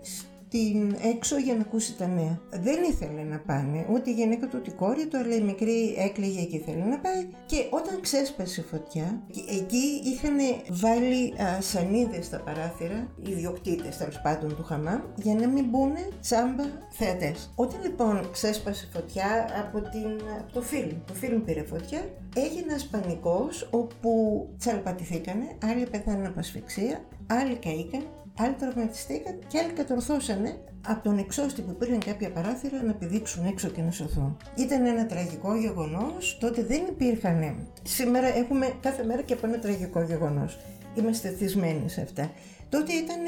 την έξω για να ακούσει τα νέα. Δεν ήθελε να πάνε, ούτε η γυναίκα του, ούτε η κόρη του, αλλά η μικρή έκλαιγε και ήθελε να πάει. Και όταν ξέσπασε φωτιά, εκεί είχαν βάλει σανίδες στα παράθυρα, οι ιδιοκτήτες τέλος πάντων του χαμάμ, για να μην μπουν τσάμπα θεατές. Όταν λοιπόν ξέσπασε φωτιά από, την, από το φιλμ, το φιλμ πήρε φωτιά, έγινε ένας πανικός όπου τσαλπατηθήκανε, άλλοι πέθαναν από ασφυξία, άλλοι καήκαν άλλοι τραυματιστήκαν και άλλοι κατορθώσανε από τον εξώστη που υπήρχαν κάποια παράθυρα να πηδήξουν έξω και να σωθούν. Ήταν ένα τραγικό γεγονός. Τότε δεν υπήρχαν. Σήμερα έχουμε κάθε μέρα και από ένα τραγικό γεγονός. Είμαστε θυσμένοι σε αυτά. Τότε ήταν,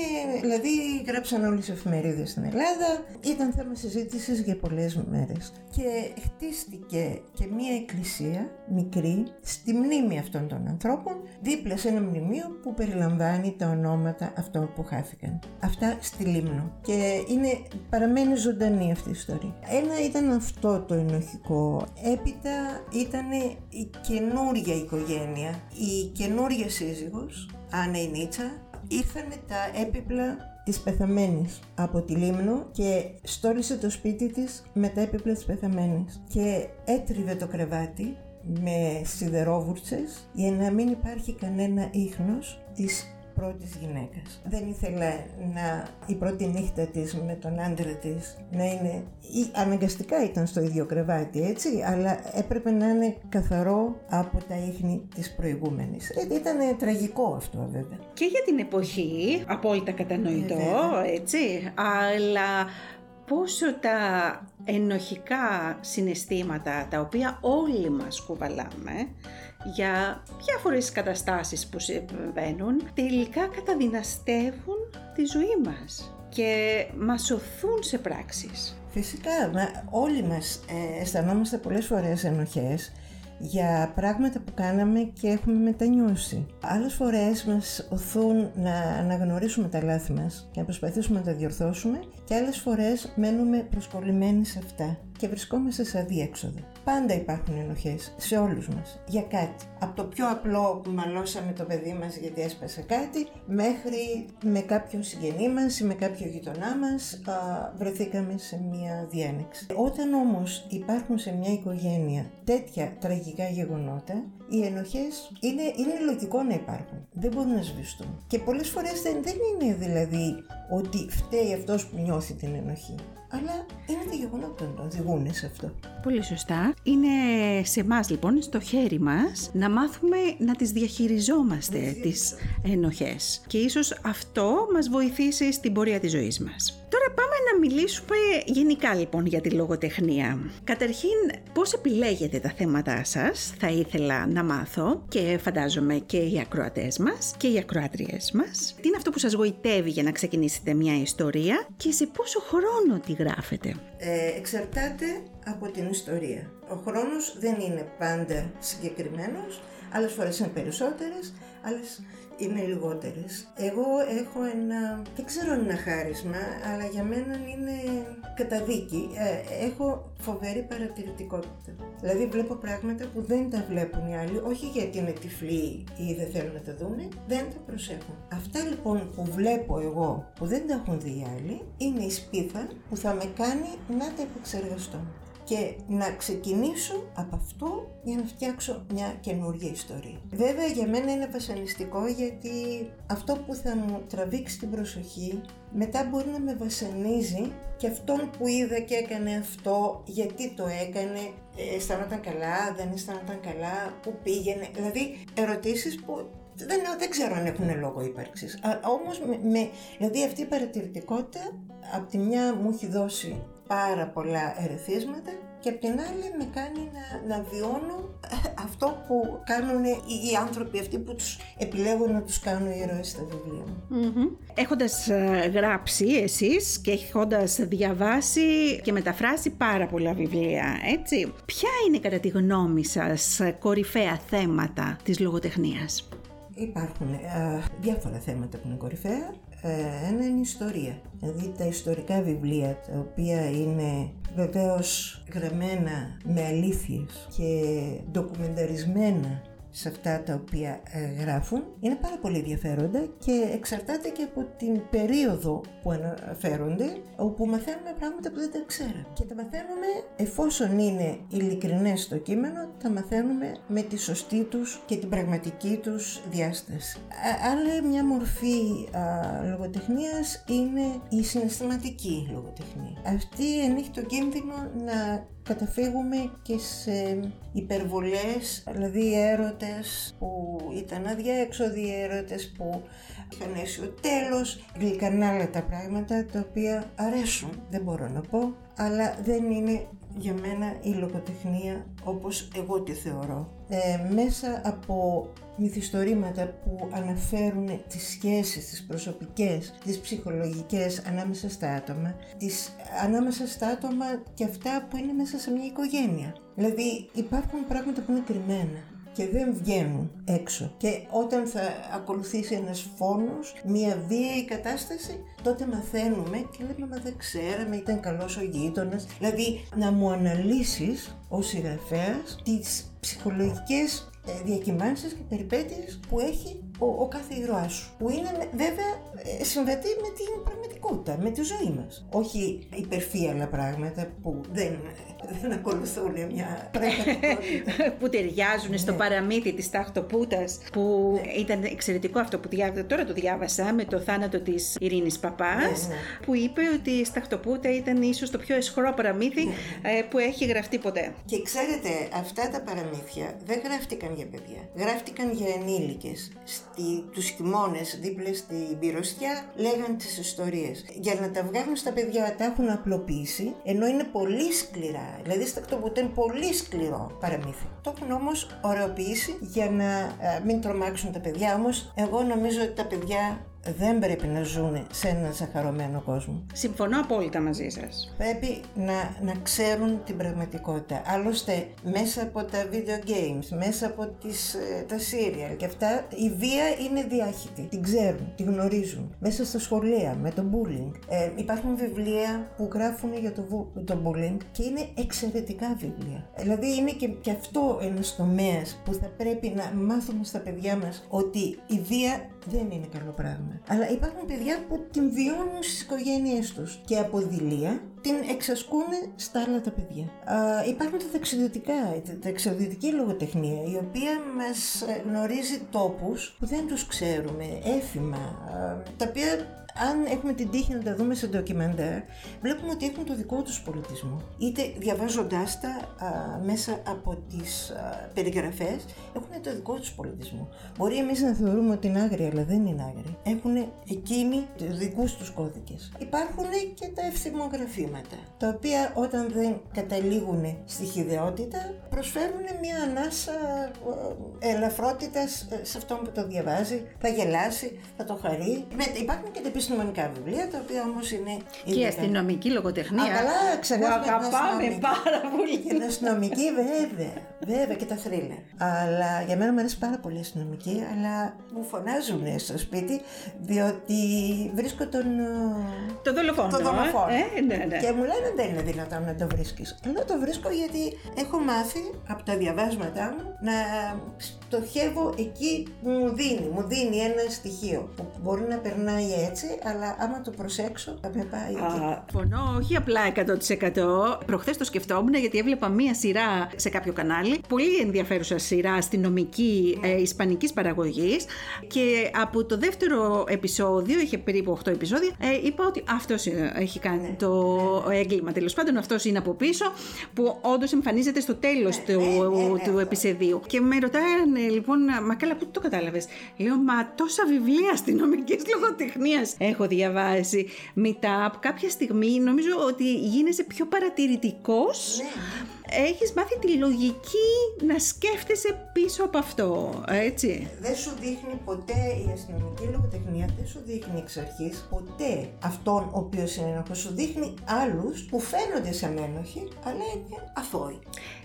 δηλαδή γράψαν όλες οι εφημερίδες στην Ελλάδα, ήταν θέμα συζήτησης για πολλές μέρες. Και χτίστηκε και μία εκκλησία μικρή στη μνήμη αυτών των ανθρώπων, δίπλα σε ένα μνημείο που περιλαμβάνει τα ονόματα αυτών που χάθηκαν. Αυτά στη Λίμνο. Και είναι, παραμένει ζωντανή αυτή η ιστορία. Ένα ήταν αυτό το ενοχικό. Έπειτα ήταν η καινούρια οικογένεια, η καινούρια σύζυγος, Άννα η Νίτσα, ήρθαν τα έπιπλα της πεθαμένης από τη Λίμνο και στόλισε το σπίτι της με τα έπιπλα της πεθαμένης. Και έτριβε το κρεβάτι με σιδερόβουρτσες για να μην υπάρχει κανένα ίχνος της πρώτης γυναίκας. Δεν ήθελε να η πρώτη νύχτα της με τον άντρα της να είναι, ή αναγκαστικά ήταν στο ίδιο κρεβάτι έτσι, αλλά έπρεπε να είναι καθαρό από τα ίχνη της προηγούμενης. Ε, ήταν τραγικό αυτό βέβαια. Και για την εποχή, απόλυτα κατανοητό, ε, έτσι, αλλά πόσο τα ενοχικά συναισθήματα τα οποία όλοι μας κουβαλάμε για διάφορες καταστάσεις που συμβαίνουν τελικά καταδυναστεύουν τη ζωή μας και μας οθούν σε πράξεις. Φυσικά, όλοι μας ε, αισθανόμαστε πολλές φορές ενοχές για πράγματα που κάναμε και έχουμε μετανιώσει. Άλλες φορές μας οθούν να αναγνωρίσουμε τα λάθη μας και να προσπαθήσουμε να τα διορθώσουμε και άλλες φορές μένουμε προσκολλημένοι σε αυτά και βρισκόμαστε σε αδίέξοδο. Πάντα υπάρχουν ενοχές σε όλους μας για κάτι. Από το πιο απλό που μαλώσαμε το παιδί μας γιατί έσπασε κάτι μέχρι με κάποιον συγγενή μας ή με κάποιο γειτονά μας βρεθήκαμε σε μια διένεξη. Όταν όμως υπάρχουν σε μια οικογένεια τέτοια τραγικά γεγονότα οι ενοχές είναι, είναι λογικό να υπάρχουν. Δεν μπορούν να σβηστούν. Και πολλές φορές δεν, δεν είναι δηλαδή ότι φταίει αυτός που νιώθει την ενοχή αλλά είναι τα γεγονότα που οδηγούν σε αυτό. Πολύ σωστά. Είναι σε εμάς λοιπόν, στο χέρι μας, να μάθουμε να τις διαχειριζόμαστε τις ενοχές. Και ίσως αυτό μας βοηθήσει στην πορεία της ζωής μας. Τώρα πάμε να μιλήσουμε γενικά λοιπόν για τη λογοτεχνία. Καταρχήν, πώς επιλέγετε τα θέματα σας, θα ήθελα να μάθω και φαντάζομαι και οι ακροατές μας και οι ακροάτριές μας. Τι είναι αυτό που σας γοητεύει για να ξεκινήσετε μια ιστορία και σε πόσο χρόνο τη γράφετε; Ε, εξαρτάται από την ιστορία. Ο χρόνος δεν είναι πάντα συγκεκριμένος, άλλες φορές είναι περισσότερες, άλλες είναι λιγότερες. Εγώ έχω ένα, δεν ξέρω αν είναι ένα χάρισμα, αλλά για μένα είναι καταδίκη. Ε, έχω φοβερή παρατηρητικότητα. Δηλαδή βλέπω πράγματα που δεν τα βλέπουν οι άλλοι, όχι γιατί είναι τυφλοί ή δεν θέλουν να τα δούνε, δεν τα προσέχουν. Αυτά λοιπόν που βλέπω εγώ, που δεν τα έχουν δει οι άλλοι, είναι η σπίθα που θα με κάνει να τα επεξεργαστώ και να ξεκινήσω από αυτό για να φτιάξω μια καινούργια ιστορία. Βέβαια για μένα είναι βασανιστικό γιατί αυτό που θα μου τραβήξει την προσοχή μετά μπορεί να με βασανίζει και αυτόν που είδα και έκανε αυτό, γιατί το έκανε, ε, αισθάνονταν καλά, δεν αισθάνονταν καλά, πού πήγαινε, δηλαδή ερωτήσεις που δεν, δεν ξέρω αν έχουν λόγο ύπαρξης. Όμως, με, δηλαδή αυτή η παρατηρητικότητα από τη μια μου έχει δώσει πάρα πολλά ερεθίσματα και απ' την άλλη με κάνει να, να βιώνω αυτό που κάνουν οι, άνθρωποι αυτοί που τους επιλέγουν να τους κάνουν οι ήρωες στα βιβλία μου. Έχοντας ε, γράψει εσείς και έχοντας διαβάσει και μεταφράσει πάρα πολλά βιβλία, έτσι, ποια είναι κατά τη γνώμη σας κορυφαία θέματα της λογοτεχνίας; Υπάρχουν ε, διάφορα θέματα που είναι κορυφαία. Ε, ένα είναι η ιστορία. Δηλαδή τα ιστορικά βιβλία τα οποία είναι βεβαίως γραμμένα με αλήθειες και ντοκουμενταρισμένα σε αυτά τα οποία ε, γράφουν είναι πάρα πολύ ενδιαφέροντα και εξαρτάται και από την περίοδο που αναφέρονται όπου μαθαίνουμε πράγματα που δεν τα ξέραμε και τα μαθαίνουμε εφόσον είναι ειλικρινές στο κείμενο τα μαθαίνουμε με τη σωστή τους και την πραγματική τους διάσταση. Άλλη μια μορφή α, λογοτεχνίας είναι η συναισθηματική λογοτεχνία. Αυτή ενέχει το κίνδυνο να καταφύγουμε και σε υπερβολές, δηλαδή έρωτες που ήταν αδιέξοδοι, έρωτες που είχαν ο τέλος, γλυκανά άλλα τα πράγματα τα οποία αρέσουν, δεν μπορώ να πω, αλλά δεν είναι για μένα η λογοτεχνία όπως εγώ τη θεωρώ. Ε, μέσα από μυθιστορήματα που αναφέρουν τις σχέσεις, τις προσωπικές, τις ψυχολογικές ανάμεσα στα άτομα, τις, ανάμεσα στα άτομα και αυτά που είναι μέσα σε μια οικογένεια. Δηλαδή υπάρχουν πράγματα που είναι κρυμμένα και δεν βγαίνουν έξω. Και όταν θα ακολουθήσει ένας φόνος, μια βίαιη κατάσταση, τότε μαθαίνουμε και λέμε μα δεν ξέραμε, ήταν καλός ο γείτονας. Δηλαδή να μου αναλύσεις ως συγγραφέας τις ψυχολογικές ε, διακυμάνσεις και περιπέτειες που έχει ο, ο κάθε ήρωάς σου. Που είναι βέβαια ε, συμβατή με την πραγματικότητα πραγματικότητα, με τη ζωή μας. Όχι υπερφύαλα πράγματα που δεν, δεν ακολουθούν μια πραγματικότητα. που ταιριάζουν στο Ναι. παραμύθι της Ταχτοπούτας που Ναι. ήταν εξαιρετικό αυτό που διάβασα, τώρα το διάβασα με το θάνατο της Ειρήνης Παπάς Ναι, ναι. που είπε ότι η Σταχτοπούτα ήταν ίσως το πιο εσχρό παραμύθι Ναι, ε, που έχει γραφτεί ποτέ. Και ξέρετε, αυτά τα παραμύθια δεν γράφτηκαν για παιδιά. Γράφτηκαν για ενήλικες. Στη, τους χειμώνες δίπλα στην πυροσιά λέγαν τις ιστορίες. Για να τα βγάλουν στα παιδιά τα έχουν απλοποιήσει, ενώ είναι πολύ σκληρά. Δηλαδή στα κτοπούτα είναι πολύ σκληρό παραμύθι. Το έχουν όμως ωραιοποιήσει για να ε, μην τρομάξουν τα παιδιά. Όμως εγώ νομίζω ότι τα παιδιά δεν πρέπει να ζουν σε έναν ζαχαρωμένο κόσμο. Συμφωνώ απόλυτα μαζί σας. Πρέπει να, να ξέρουν την πραγματικότητα. Άλλωστε, μέσα από τα video games, μέσα από τις, ε, τα serial και αυτά, η βία είναι διάχυτη. Την ξέρουν, την γνωρίζουν. Μέσα στα σχολεία, με το bullying. Ε, υπάρχουν βιβλία που γράφουν για το, βου- το bullying και είναι εξαιρετικά βιβλία. Δηλαδή, είναι και, και αυτό ένας τομέας που θα πρέπει να μάθουμε στα παιδιά μας ότι η βία δεν είναι καλό πράγμα. Αλλά υπάρχουν παιδιά που την βιώνουν στις οικογένειές τους και από δειλία την εξασκούν στα άλλα τα παιδιά. Α, υπάρχουν τα ταξιδιωτικά, τα ταξιδιωτική λογοτεχνία, η οποία μας ε, γνωρίζει τόπους που δεν τους ξέρουμε, έθιμα, α, τα οποία αν έχουμε την τύχη να τα δούμε σε ντοκιμαντέρ, βλέπουμε ότι έχουν το δικό τους πολιτισμό. Είτε διαβάζοντάς τα α, μέσα από τις α, περιγραφές, έχουν το δικό τους πολιτισμό. Μπορεί εμείς να θεωρούμε ότι είναι άγρια, αλλά δεν είναι άγρια. Έχουν εκείνοι τους δικούς τους κώδικες. Υπάρχουν και τα ευθυμογραφήματα, τα οποία όταν δεν καταλήγουν στη χειδαιότητα, προσφέρουν μια ανάσα ε, ελαφρότητας ε, σε αυτόν που το διαβάζει, θα γελάσει, θα το χαρεί. Με- υπάρχουν και τα επιστημονικά βιβλία, τα οποία όμως είναι... Και η ειδικά. αστυνομική λογοτεχνία. Α, καλά, που ξεχάσαμε την αγαπάμε αστυνομική. πάρα πολύ. Και την αστυνομική, βέβαια. Βέβαια και τα θρύλα. Αλλά για μένα μου αρέσει πάρα πολύ η αστυνομική, αλλά μου φωνάζουν στο σπίτι, διότι βρίσκω τον. ε, Το δολοφόνο. Το δολοφόνο. Ε, ναι, ναι. Και μου λένε δεν είναι δυνατόν να το βρίσκεις. Αλλά το βρίσκω γιατί έχω μάθει από τα διαβάσματά μου να στοχεύω εκεί που μου δίνει. Μου δίνει ένα στοιχείο που μπορεί να περνάει έτσι, αλλά άμα το προσέξω θα με πάει εκεί. Α, Φωνώ όχι απλά 100%. Προχθές το σκεφτόμουν γιατί έβλεπα μία σειρά σε κάποιο κανάλι. Πολύ ενδιαφέρουσα σειρά αστυνομική ε, ισπανικής παραγωγής. Και από το δεύτερο επεισόδιο, είχε περίπου 8 επεισόδια, ε, είπα ότι αυτός έχει κάνει το έγκλημα. Τέλος πάντων, αυτός είναι από πίσω, που όντως εμφανίζεται στο τέλος του, του επεισοδίου. Και με ρωτάνε λοιπόν, μα καλά, πού το κατάλαβες; Λέω, μα τόσα βιβλία αστυνομική λογοτεχνίας έχω διαβάσει. Μετά από κάποια στιγμή νομίζω ότι γίνεσαι πιο παρατηρητικός. Έχεις μάθει τη λογική να σκέφτεσαι πίσω από αυτό, έτσι; Δεν σου δείχνει ποτέ η αστυνομική λογοτεχνία, δεν σου δείχνει εξ αρχής ποτέ αυτόν ο οποίος είναι ένοχο. Σου δείχνει άλλους που φαίνονται σαν ένοχοι, αλλά είναι αθώοι.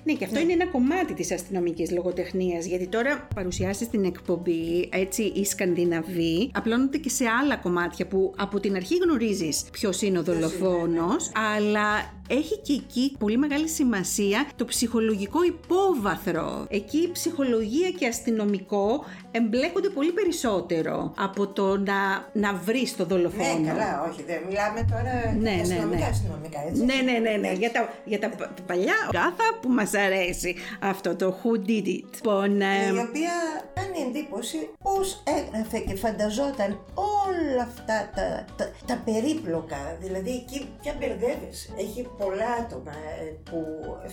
Ναι, και αυτό είναι ένα κομμάτι της αστυνομικής λογοτεχνίας, γιατί τώρα παρουσιάσεις την εκπομπή, έτσι, οι Σκανδιναβοί, απλώνονται και σε άλλα κομμάτια που από την αρχή γνωρίζεις ποιος είναι ο δολοφόνος, αλλά έχει και εκεί πολύ μεγάλη σημασία το ψυχολογικό υπόβαθρο. Εκεί η ψυχολογία και αστυνομικό εμπλέκονται πολύ περισσότερο από το να, να βρεις το δολοφόνο. Ναι, καλά, όχι, δεν μιλάμε τώρα Ναι, ναι, αστυνομικά, ναι. αστυνομικά, έτσι. Ναι, ναι, ναι, ναι. Για τα, για τα πα- παλιά γάθα που μας αρέσει αυτό το Who Did It. Λοιπόν, ε, η οποία κάνει εντύπωση πώς έγραφε και φανταζόταν όλα αυτά τα, τα, τα περίπλοκα. Δηλαδή εκεί πια μπερδεύεσαι. Έχει πολλά άτομα ε, που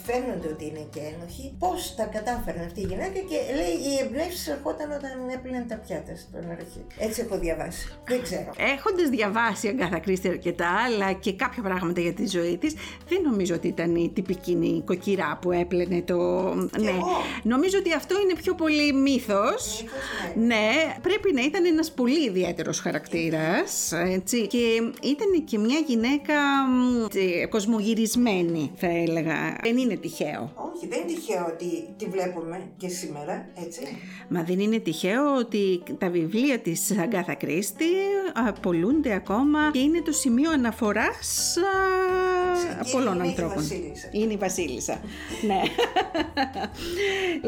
φαίνονται ότι είναι και ένοχοι. Πώς τα κατάφεραν αυτή η γυναίκα και λέει οι εμπνεύσεις ερχόταν όταν έπλαινε τα πιάτα στον αρχή. Έτσι έχω διαβάσει. Δεν ξέρω. Έχοντας διαβάσει Αγκάθα Κρίστη αρκετά, αλλά και κάποια πράγματα για τη ζωή της, δεν νομίζω ότι ήταν η τυπική νοικοκυρά που έπλαινε το... ναι. εγώ. Νομίζω ότι αυτό είναι πιο πολύ μύθος. Μήπως, Ναι, πρέπει να ήταν ένας πολύ ιδιαίτερος χαρακτήρας, έτσι, και ήταν και μια γυναίκα μ, τσι, κοσμογυρισμένη, θα έλεγα. Δεν είναι τυχαίο. Όχι, δεν είναι τυχαίο ότι τη βλέπουμε και σήμερα, έτσι. Μα δεν είναι τυχαίο ότι τα βιβλία της Αγκάθα Κρίστη απολούνται ακόμα και είναι το σημείο αναφοράς α, πολλών ανθρώπων. Είναι η Βασίλισσα. ναι.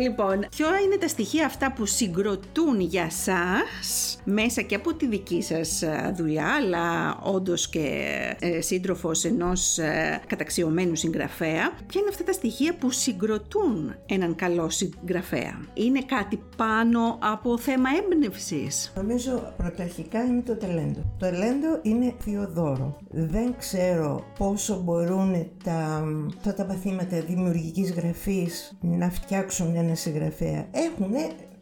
λοιπόν, ποια είναι τα στοιχεία αυτά που συγκροτούν για σας μέσα και από τη δική σας ε, δουλειά, αλλά όντως και ε, σύντροφος ενός ε, καταξιωμένου συγγραφέα. Ποια είναι αυτά τα στοιχεία που συγκροτούν έναν καλό συγγραφέα; Είναι κάτι πάνω από θέμα έμπνευσης; Νομίζω πρωταρχικά είναι το ταλέντο. Το ταλέντο είναι θεοδόρο. Δεν ξέρω πόσο μπορούν τα, τα, τα παθήματα δημιουργικής γραφής να φτιάξουν ένα συγγραφέα. Έχουν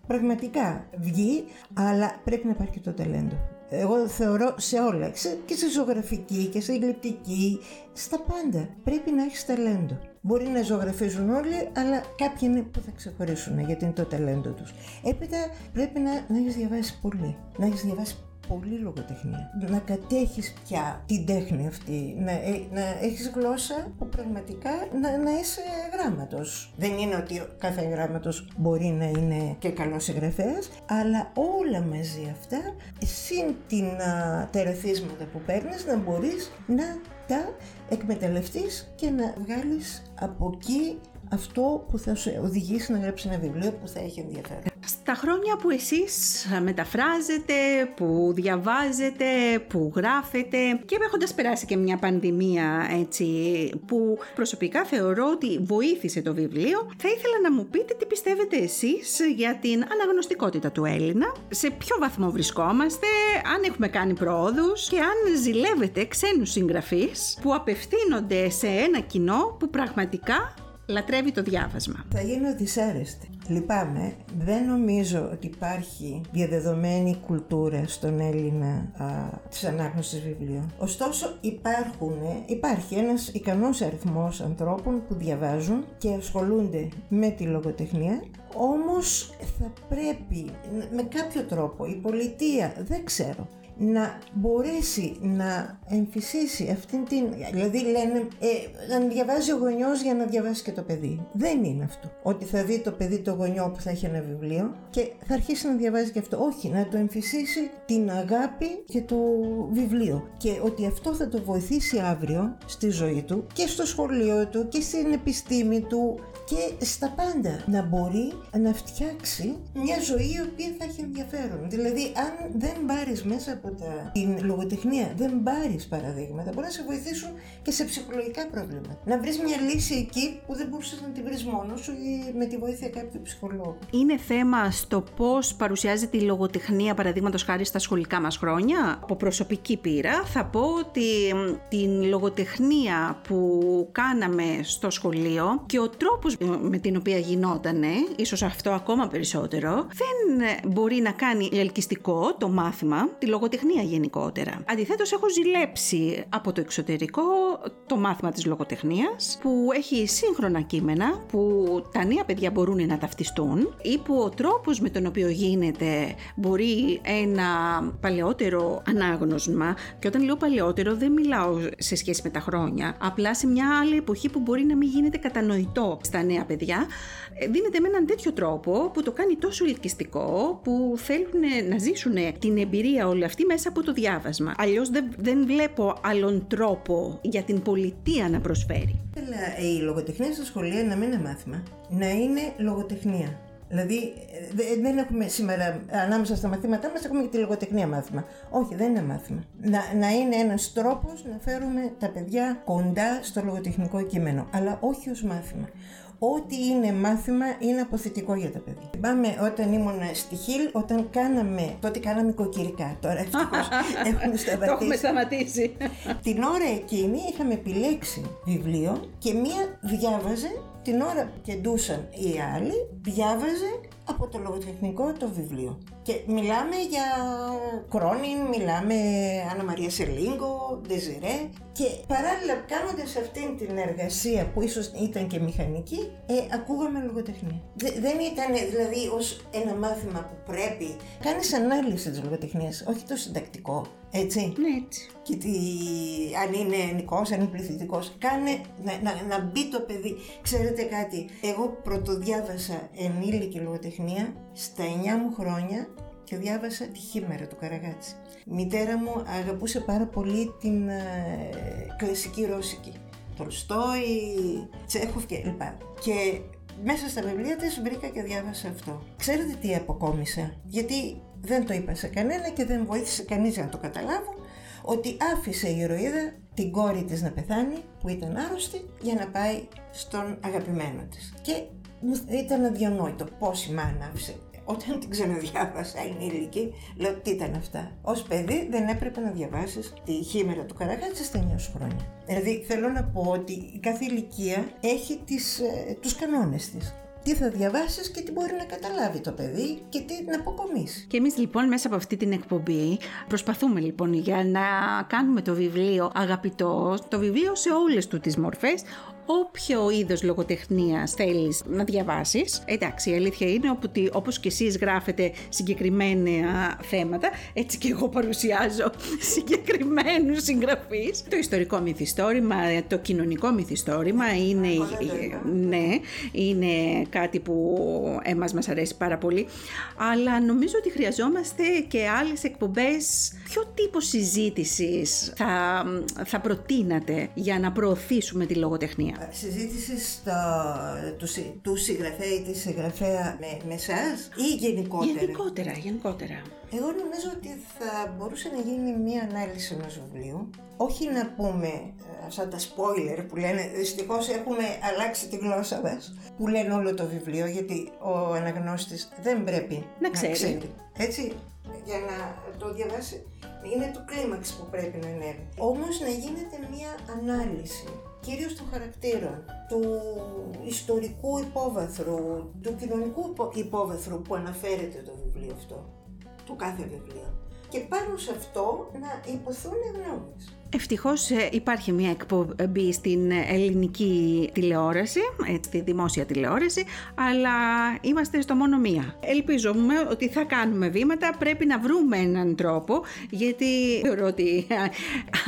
πραγματικά βγει, αλλά πρέπει να υπάρχει και το ταλέντο. Εγώ θεωρώ σε όλα, και σε ζωγραφική και σε γλυπτική, στα πάντα. Πρέπει να έχεις ταλέντο. Μπορεί να ζωγραφίζουν όλοι, αλλά κάποιοι είναι που θα ξεχωρίσουν γιατί είναι το ταλέντο τους. Έπειτα πρέπει να, να έχεις διαβάσει πολύ. Να έχεις διαβάσει πολύ λογοτεχνία. Να κατέχεις πια την τέχνη αυτή, να, ε, να έχεις γλώσσα που πραγματικά να, να είσαι γράμματος. Δεν είναι ότι κάθε γράμματος μπορεί να είναι και καλός συγγραφέας, αλλά όλα μαζί αυτά, συν την, α, τα ερεθίσματα που παίρνεις, να μπορείς να τα εκμεταλλευτείς και να βγάλεις από εκεί αυτό που θα σου οδηγήσει να γράψεις ένα βιβλίο που θα έχει ενδιαφέρον. Στα χρόνια που εσείς μεταφράζετε, που διαβάζετε, που γράφετε και έχοντας περάσει και μια πανδημία έτσι που προσωπικά θεωρώ ότι βοήθησε το βιβλίο, θα ήθελα να μου πείτε τι πιστεύετε εσείς για την αναγνωστικότητα του Έλληνα, σε ποιο βαθμό βρισκόμαστε, αν έχουμε κάνει πρόοδους και αν ζηλεύετε ξένους συγγραφείς που απευθύνονται σε ένα κοινό που πραγματικά λατρεύει το διάβασμα. Θα γίνω δυσάρεστη. Λυπάμαι. Δεν νομίζω ότι υπάρχει διαδεδομένη κουλτούρα στον Έλληνα α, της ανάγνωσης βιβλίων. Ωστόσο υπάρχουν, υπάρχει ένας ικανός αριθμός ανθρώπων που διαβάζουν και ασχολούνται με τη λογοτεχνία όμως θα πρέπει με κάποιο τρόπο η πολιτεία, δεν ξέρω, να μπορέσει να εμφυσίσει αυτήν την... Δηλαδή λένε ε, να διαβάζει ο γονιός για να διαβάσει και το παιδί. Δεν είναι αυτό. Ότι θα δει το παιδί το γονιό που θα έχει ένα βιβλίο και θα αρχίσει να διαβάζει και αυτό. Όχι, να το εμφυσίσει την αγάπη και το βιβλίο. Και ότι αυτό θα το βοηθήσει αύριο στη ζωή του και στο σχολείο του και στην επιστήμη του και στα πάντα να μπορεί να φτιάξει μια ζωή η οποία θα έχει ενδιαφέρον. Δηλαδή αν δεν πάρεις μέσα από τα... την λογοτεχνία, δεν πάρεις παραδείγματα, μπορεί να σε βοηθήσουν και σε ψυχολογικά προβλήματα. Να βρεις μια λύση εκεί που δεν μπορούσες να την βρεις μόνος σου ή με τη βοήθεια κάποιου ψυχολόγου. Είναι θέμα στο πώς παρουσιάζεται η λογοτεχνία, παραδείγματος χάρη στα σχολικά μας χρόνια; Από προσωπική πείρα θα πω ότι την λογοτεχνία που κάναμε στο σχολείο και ο τρόπος με την οποία γινόταν, ίσως αυτό ακόμα περισσότερο, δεν μπορεί να κάνει ελκυστικό το μάθημα, τη λογοτεχνία γενικότερα. Αντιθέτως έχω ζηλέψει από το εξωτερικό το μάθημα της λογοτεχνίας που έχει σύγχρονα κείμενα που τα νέα παιδιά μπορούν να ταυτιστούν ή που ο τρόπος με τον οποίο γίνεται μπορεί ένα παλαιότερο ανάγνωσμα και όταν λέω παλαιότερο δεν μιλάω σε σχέση με τα χρόνια, απλά σε μια άλλη εποχή που μπορεί να μην γίνεται κατανοητό στα νέα παιδιά, ε, δίνεται με έναν τέτοιο τρόπο που το κάνει τόσο ελκυστικό που θέλουν να ζήσουν την εμπειρία όλη αυτή μέσα από το διάβασμα. Αλλιώς δεν, δεν βλέπω άλλον τρόπο για την πολιτεία να προσφέρει. Θέλω η λογοτεχνία στα σχολεία να μην είναι μάθημα, να είναι λογοτεχνία. Δηλαδή δεν έχουμε σήμερα ανάμεσα στα μαθήματά μας έχουμε και τη λογοτεχνία μάθημα. Όχι, δεν είναι μάθημα. Να, να είναι ένας τρόπος να φέρουμε τα παιδιά κοντά στο λογοτεχνικό κείμενο, αλλά όχι ως μάθημα. Ό,τι είναι μάθημα είναι αποθετικό για τα παιδιά. Θυμάμαι όταν ήμουν στη Χιλ, όταν κάναμε, τότε κάναμε κοκκυρικά. Τώρα ευτυχώς έχουμε σταματήσει. Το έχουμε σταματήσει. Την ώρα εκείνη είχαμε επιλέξει βιβλίο και μία διάβαζε την ώρα που κεντούσαν οι άλλοι, διάβαζε από το λογοτεχνικό το βιβλίο. Και μιλάμε για Κρόνιν, μιλάμε Άννα Μαρία Σελίγκο, Ντεζιρέ και παράλληλα κάνοντας αυτήν την εργασία που ίσως ήταν και μηχανική, ε, ακούγαμε λογοτεχνία. δεν ήταν δηλαδή ως ένα μάθημα που πρέπει, κάνεις ανάλυση της λογοτεχνίας, όχι το συντακτικό. Έτσι; Ναι, έτσι. Και τι, αν είναι νικός, αν είναι πληθυντικός. Κάνε να, να, να μπει το παιδί. Ξέρετε κάτι, εγώ πρωτοδιάβασα ενήλικη λογοτεχνία στα 9 μου χρόνια και διάβασα τη Χήμερα του Καραγάτση. Η μητέρα μου αγαπούσε πάρα πολύ την ε, κλασική ρώσικη. Τολστόη, Τσέχοφ κλπ. Και μέσα στα βιβλία της βρήκα και διάβασα αυτό. Ξέρετε τι αποκόμισα, γιατί δεν το είπα σε κανένα και δεν βοήθησε κανείς να το καταλάβω, ότι άφησε η ηρωίδα την κόρη της να πεθάνει, που ήταν άρρωστη, για να πάει στον αγαπημένο της. Και ήταν αδιανόητο πώς η μάνα άφησε όταν την ξαναδιάβασα ενήλικη, λέω τι ήταν αυτά; Ω παιδί δεν έπρεπε να διαβάσεις τη χήμερα του Καραγάτση στα 9 χρόνια. Δηλαδή θέλω να πω ότι η κάθε ηλικία έχει τις, ε, τους κανόνες της τι θα διαβάσεις και τι μπορεί να καταλάβει το παιδί και τι να αποκομίσει. Και εμείς λοιπόν μέσα από αυτή την εκπομπή προσπαθούμε λοιπόν για να κάνουμε το βιβλίο αγαπητό, το βιβλίο σε όλες του τις μορφές, όποιο είδος λογοτεχνίας θέλεις να διαβάσεις. Εντάξει, η αλήθεια είναι ότι όπως και εσείς γράφετε συγκεκριμένα θέματα, έτσι και εγώ παρουσιάζω συγκεκριμένους συγγραφείς. Το ιστορικό μυθιστόρημα, το κοινωνικό μυθιστόρημα είναι, ναι, είναι κάτι που εμάς μας αρέσει πάρα πολύ. Αλλά νομίζω ότι χρειαζόμαστε και άλλες εκπομπές. Ποιο τύπο συζήτησης θα, θα προτείνατε για να προωθήσουμε τη λογοτεχνία; Συζήτηση στο, του, του συγγραφέα ή τη συγγραφέα με, με εσάς ή γενικότερα; Γενικότερα, γενικότερα. Εγώ νομίζω ότι θα μπορούσε να γίνει μία ανάλυση ενός βιβλίου. Όχι να πούμε ε, αυτά τα spoiler που λένε, δυστυχώς έχουμε αλλάξει τη γλώσσα μας, που λένε όλο το βιβλίο, γιατί ο αναγνώστης δεν πρέπει να ξέρει. Να ξέρει. Έτσι, για να το διαβάσει, είναι το κλίμαξ που πρέπει να ανέβει. Όμως να γίνεται μία ανάλυση κυρίως των χαρακτήρων, του ιστορικού υπόβαθρου, του κοινωνικού υπόβαθρου που αναφέρεται το βιβλίο αυτό, του κάθε βιβλίο. Και πάνω σε αυτό να υποθούν γνώμες. Ευτυχώς ε, υπάρχει μια εκπομπή στην ελληνική τηλεόραση, στη δημόσια τηλεόραση, αλλά είμαστε στο μόνο μία. Ελπίζουμε ότι θα κάνουμε βήματα, πρέπει να βρούμε έναν τρόπο, γιατί θεωρώ ότι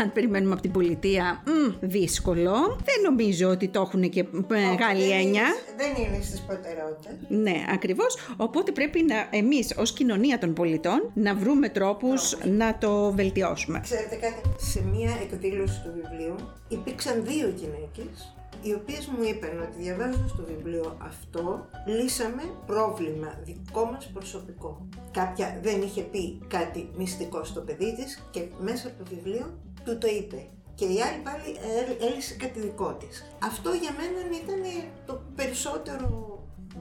αν περιμένουμε από την πολιτεία, μ, δύσκολο. Δεν νομίζω ότι το έχουν και μεγάλη έννοια. Δεν είναι στις προτεραιότητες. Ναι, ακριβώς. Οπότε πρέπει να εμείς ως κοινωνία των πολιτών να βρούμε τρόπους να το βελτιώσουμε. Ξέρετε κάτι, σε μία εκδήλωση του βιβλίου υπήρξαν δύο γυναίκες οι οποίες μου είπαν ότι διαβάζοντας το βιβλίο αυτό λύσαμε πρόβλημα δικό μας προσωπικό. Κάποια δεν είχε πει κάτι μυστικό στο παιδί της και μέσα από το βιβλίο του το είπε. Και η άλλη πάλι έλυσε κάτι δικό της. Αυτό για μένα ήταν το περισσότερο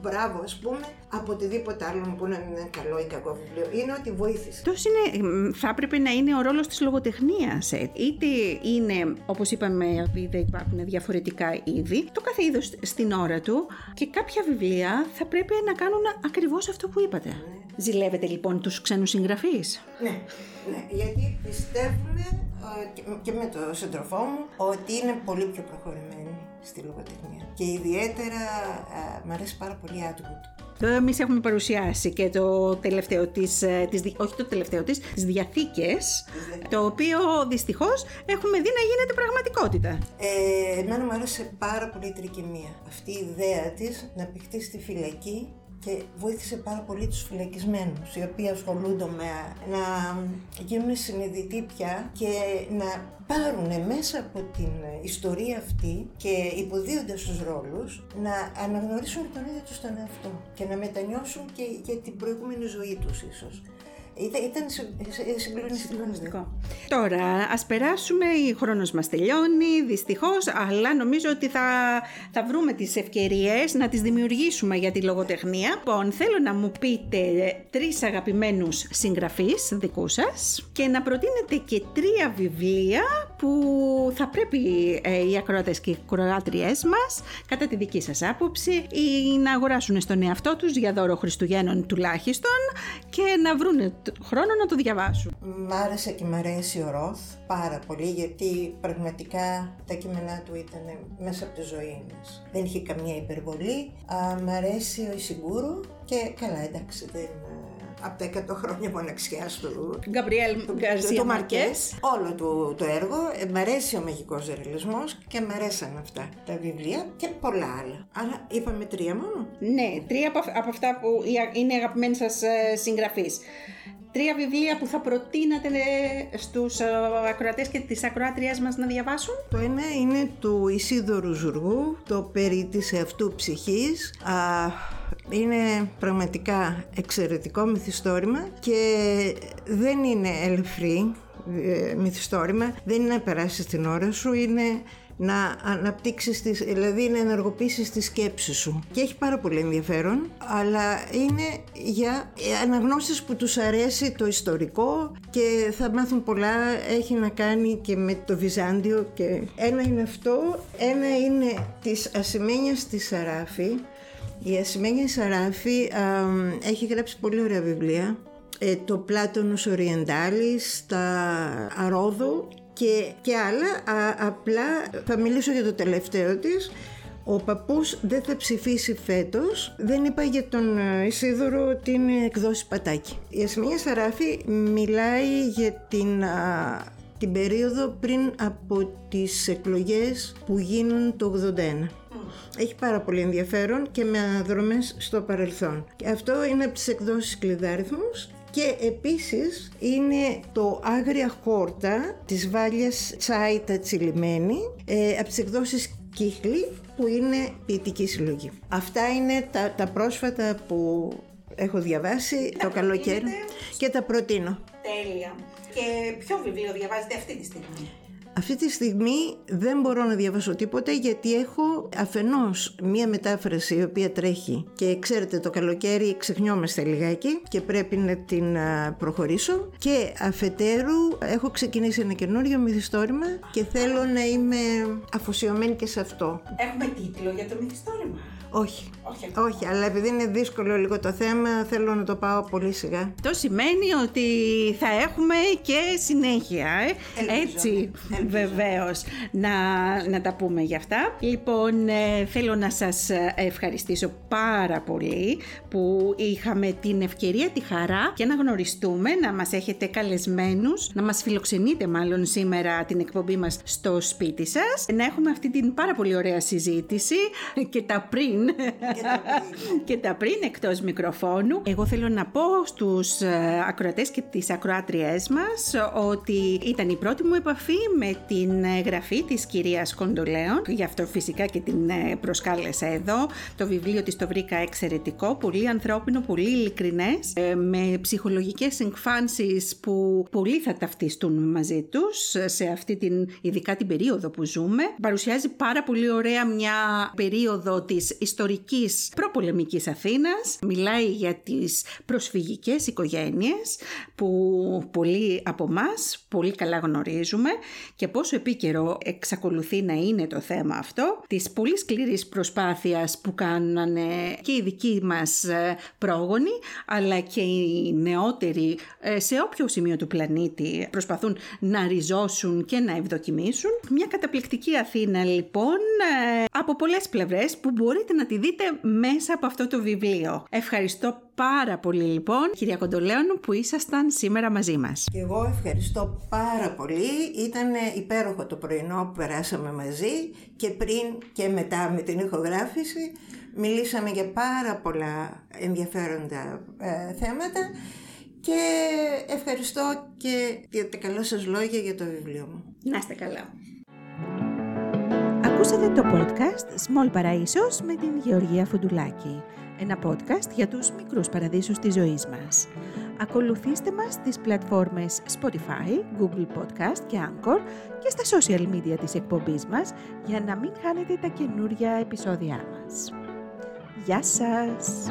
μπράβο, ας πούμε, από οτιδήποτε άλλο που είναι καλό ή κακό βιβλίο. Είναι ότι βοήθησε. Τόσο είναι, θα έπρεπε να είναι ο ρόλος της λογοτεχνίας. Ε. Είτε είναι, όπως είπαμε, επειδή υπάρχουν διαφορετικά είδη, το κάθε είδος στην ώρα του και κάποια βιβλία θα πρέπει να κάνουν ακριβώς αυτό που είπατε. Ναι. Ζηλεύετε λοιπόν τους ξένους συγγραφείς; Ναι, ναι, γιατί πιστεύουμε ε, και με τον σύντροφό μου ότι είναι πολύ πιο προχωρημένοι στη λογοτεχνία. Και ιδιαίτερα α, μ' αρέσει πάρα πολύ Atwood. Εμείς έχουμε παρουσιάσει και το τελευταίο της, ε, της, όχι το τελευταίο της, τις διαθήκες, το οποίο δυστυχώς έχουμε δει να γίνεται πραγματικότητα. Ε, εμένα μου άρεσε πάρα πολύ η τρικυμία. Αυτή η ιδέα της να παιχτεί στη φυλακή και βοήθησε πάρα πολύ τους φυλακισμένους οι οποίοι ασχολούνται με να γίνουν συνειδητοί πια και να πάρουν μέσα από την ιστορία αυτή και υποδίοντας τους ρόλους να αναγνωρίσουν τον ίδιο τους τον εαυτό και να μετανιώσουν και για την προηγούμενη ζωή τους ίσως. Ήταν συγκλονιστικό. Τώρα, ας περάσουμε, η χρόνος μας τελειώνει, δυστυχώς, αλλά νομίζω ότι θα, θα βρούμε τις ευκαιρίες να τις δημιουργήσουμε για τη λογοτεχνία. Λοιπόν, θέλω να μου πείτε τρεις αγαπημένους συγγραφείς δικούς σας και να προτείνετε και τρία βιβλία που θα πρέπει ε, οι ακροατές και οι ακροάτριές μας, κατά τη δική σας άποψη, ή να αγοράσουν στον εαυτό τους για δώρο Χριστουγέννων τουλάχιστον και να βρουν χρόνο να το διαβάσουν. Μ' άρεσε και μ' αρέσει ο Ροθ πάρα πολύ γιατί πραγματικά τα κείμενά του ήταν μέσα από τη ζωή μας. Δεν είχε καμία υπερβολή. Α, μ' αρέσει ο Ισιγκούρου και καλά εντάξει δεν από τα 100 χρόνια μοναξιάς του Γκαμπριέλ Γκαρσία Μαρκέ. Όλο του το έργο. Ε, μ' αρέσει ο μαγικός ρεαλισμός και μ' αρέσαν αυτά τα βιβλία και πολλά άλλα. Αλλά είπαμε τρία μόνο. Ναι, τρία από, αυτά που είναι αγαπημένοι σας ε, συγγραφεί. Τρία βιβλία που θα προτείνατε στους ακροατές και τις ακροάτριές μας να διαβάσουν; Το ένα είναι του Ισίδωρου Ζουργού, το περί της εαυτού ψυχής. είναι πραγματικά εξαιρετικό μυθιστόρημα και δεν είναι ελευθερή ε, μυθιστόρημα, δεν είναι να περάσεις την ώρα σου, είναι να αναπτύξεις, τις, δηλαδή να ενεργοποιήσεις τη σκέψη σου. Και έχει πάρα πολύ ενδιαφέρον, αλλά είναι για αναγνώσεις που τους αρέσει το ιστορικό και θα μάθουν πολλά, έχει να κάνει και με το Βυζάντιο και ένα είναι αυτό, ένα είναι της Ασημένιας της Σαράφη. Η Ασημένια Σαράφη έχει γράψει πολύ ωραία βιβλία ε, το Πλάτωνος Οριεντάλης, τα Αρόδου και, και άλλα. απλά θα μιλήσω για το τελευταίο της. Ο παππούς δεν θα ψηφίσει φέτος. Δεν είπα για τον ε, Ισίδωρο ότι είναι εκδόση πατάκι. Η Ασμία Σαράφη μιλάει για την, την περίοδο πριν από τις εκλογές που γίνουν το 81. Έχει πάρα πολύ ενδιαφέρον και με αναδρομές στο παρελθόν. Και αυτό είναι από τις εκδόσεις κλειδάριθμους και επίσης είναι το Άγρια Χόρτα της Βάλιας Τσάιτα Τσιλιμένη ε, από τις εκδόσεις Κύχλη που είναι ποιητική συλλογή. Αυτά είναι τα, τα πρόσφατα που έχω διαβάσει το καλοκαίρι και τα προτείνω. Τέλεια. Και ποιο βιβλίο διαβάζετε αυτή τη στιγμή; Αυτή τη στιγμή δεν μπορώ να διαβάσω τίποτα γιατί έχω αφενός μία μετάφραση η οποία τρέχει και ξέρετε το καλοκαίρι ξεχνιόμαστε λιγάκι και πρέπει να την προχωρήσω και αφετέρου έχω ξεκινήσει ένα καινούριο μυθιστόρημα και θέλω να είμαι αφοσιωμένη και σε αυτό. Έχουμε τίτλο για το μυθιστόρημα. Όχι. Όχι, αλλά επειδή είναι δύσκολο λίγο το θέμα, θέλω να το πάω πολύ σιγά. Το σημαίνει ότι θα έχουμε και συνέχεια, ε; έτσι βεβαίως να, να τα πούμε για αυτά. Λοιπόν, ε, θέλω να σας ευχαριστήσω πάρα πολύ που είχαμε την ευκαιρία, τη χαρά και να γνωριστούμε, να μας έχετε καλεσμένους, να μας φιλοξενείτε μάλλον σήμερα την εκπομπή μας στο σπίτι σας, να έχουμε αυτή την πάρα πολύ ωραία συζήτηση και τα πριν και τα πριν εκτός μικροφώνου. Εγώ θέλω να πω στους ε, ακροατές και τις ακροάτριές μας ότι ήταν η πρώτη μου επαφή με την γραφή της κυρίας Κοντολέων. Γι' αυτό φυσικά και την ε, προσκάλεσα εδώ. Το βιβλίο της το βρήκα εξαιρετικό, πολύ ανθρώπινο, πολύ ειλικρινές, ε, με ψυχολογικές εκφάνσεις που πολλοί θα ταυτιστούν μαζί τους σε αυτή την, ειδικά την περίοδο που ζούμε. Παρουσιάζει πάρα πολύ ωραία μια περίοδο της ιστορικής προπολεμικής Αθήνας. Μιλάει για τις προσφυγικές οικογένειες που πολλοί από εμά πολύ καλά γνωρίζουμε και πόσο επίκαιρο εξακολουθεί να είναι το θέμα αυτό. Της πολύ σκληρής προσπάθειας που κάνανε και οι δικοί μας ε, πρόγονοι αλλά και οι νεότεροι ε, σε όποιο σημείο του πλανήτη προσπαθούν να ριζώσουν και να ευδοκιμήσουν. Μια καταπληκτική Αθήνα λοιπόν ε, από πολλές πλευρές που μπορείτε να τη δείτε μέσα από αυτό το βιβλίο. Ευχαριστώ πάρα πολύ λοιπόν κυρία Κοντολέων που ήσασταν σήμερα μαζί μας. Και εγώ ευχαριστώ πάρα πολύ. Ήταν υπέροχο το πρωινό που περάσαμε μαζί και πριν και μετά με την ηχογράφηση μιλήσαμε για πάρα πολλά ενδιαφέροντα ε, θέματα και ευχαριστώ και για τα καλά σας λόγια για το βιβλίο μου. Να είστε καλά. Ακούσατε το podcast Small Παραΐσος με την Γεωργία Φουντουλάκη. Ένα podcast για τους μικρούς παραδείσους της ζωής μας. Ακολουθήστε μας στις πλατφόρμες Spotify, Google Podcast και Anchor και στα social media της εκπομπής μας για να μην χάνετε τα καινούργια επεισόδια μας. Γεια σας!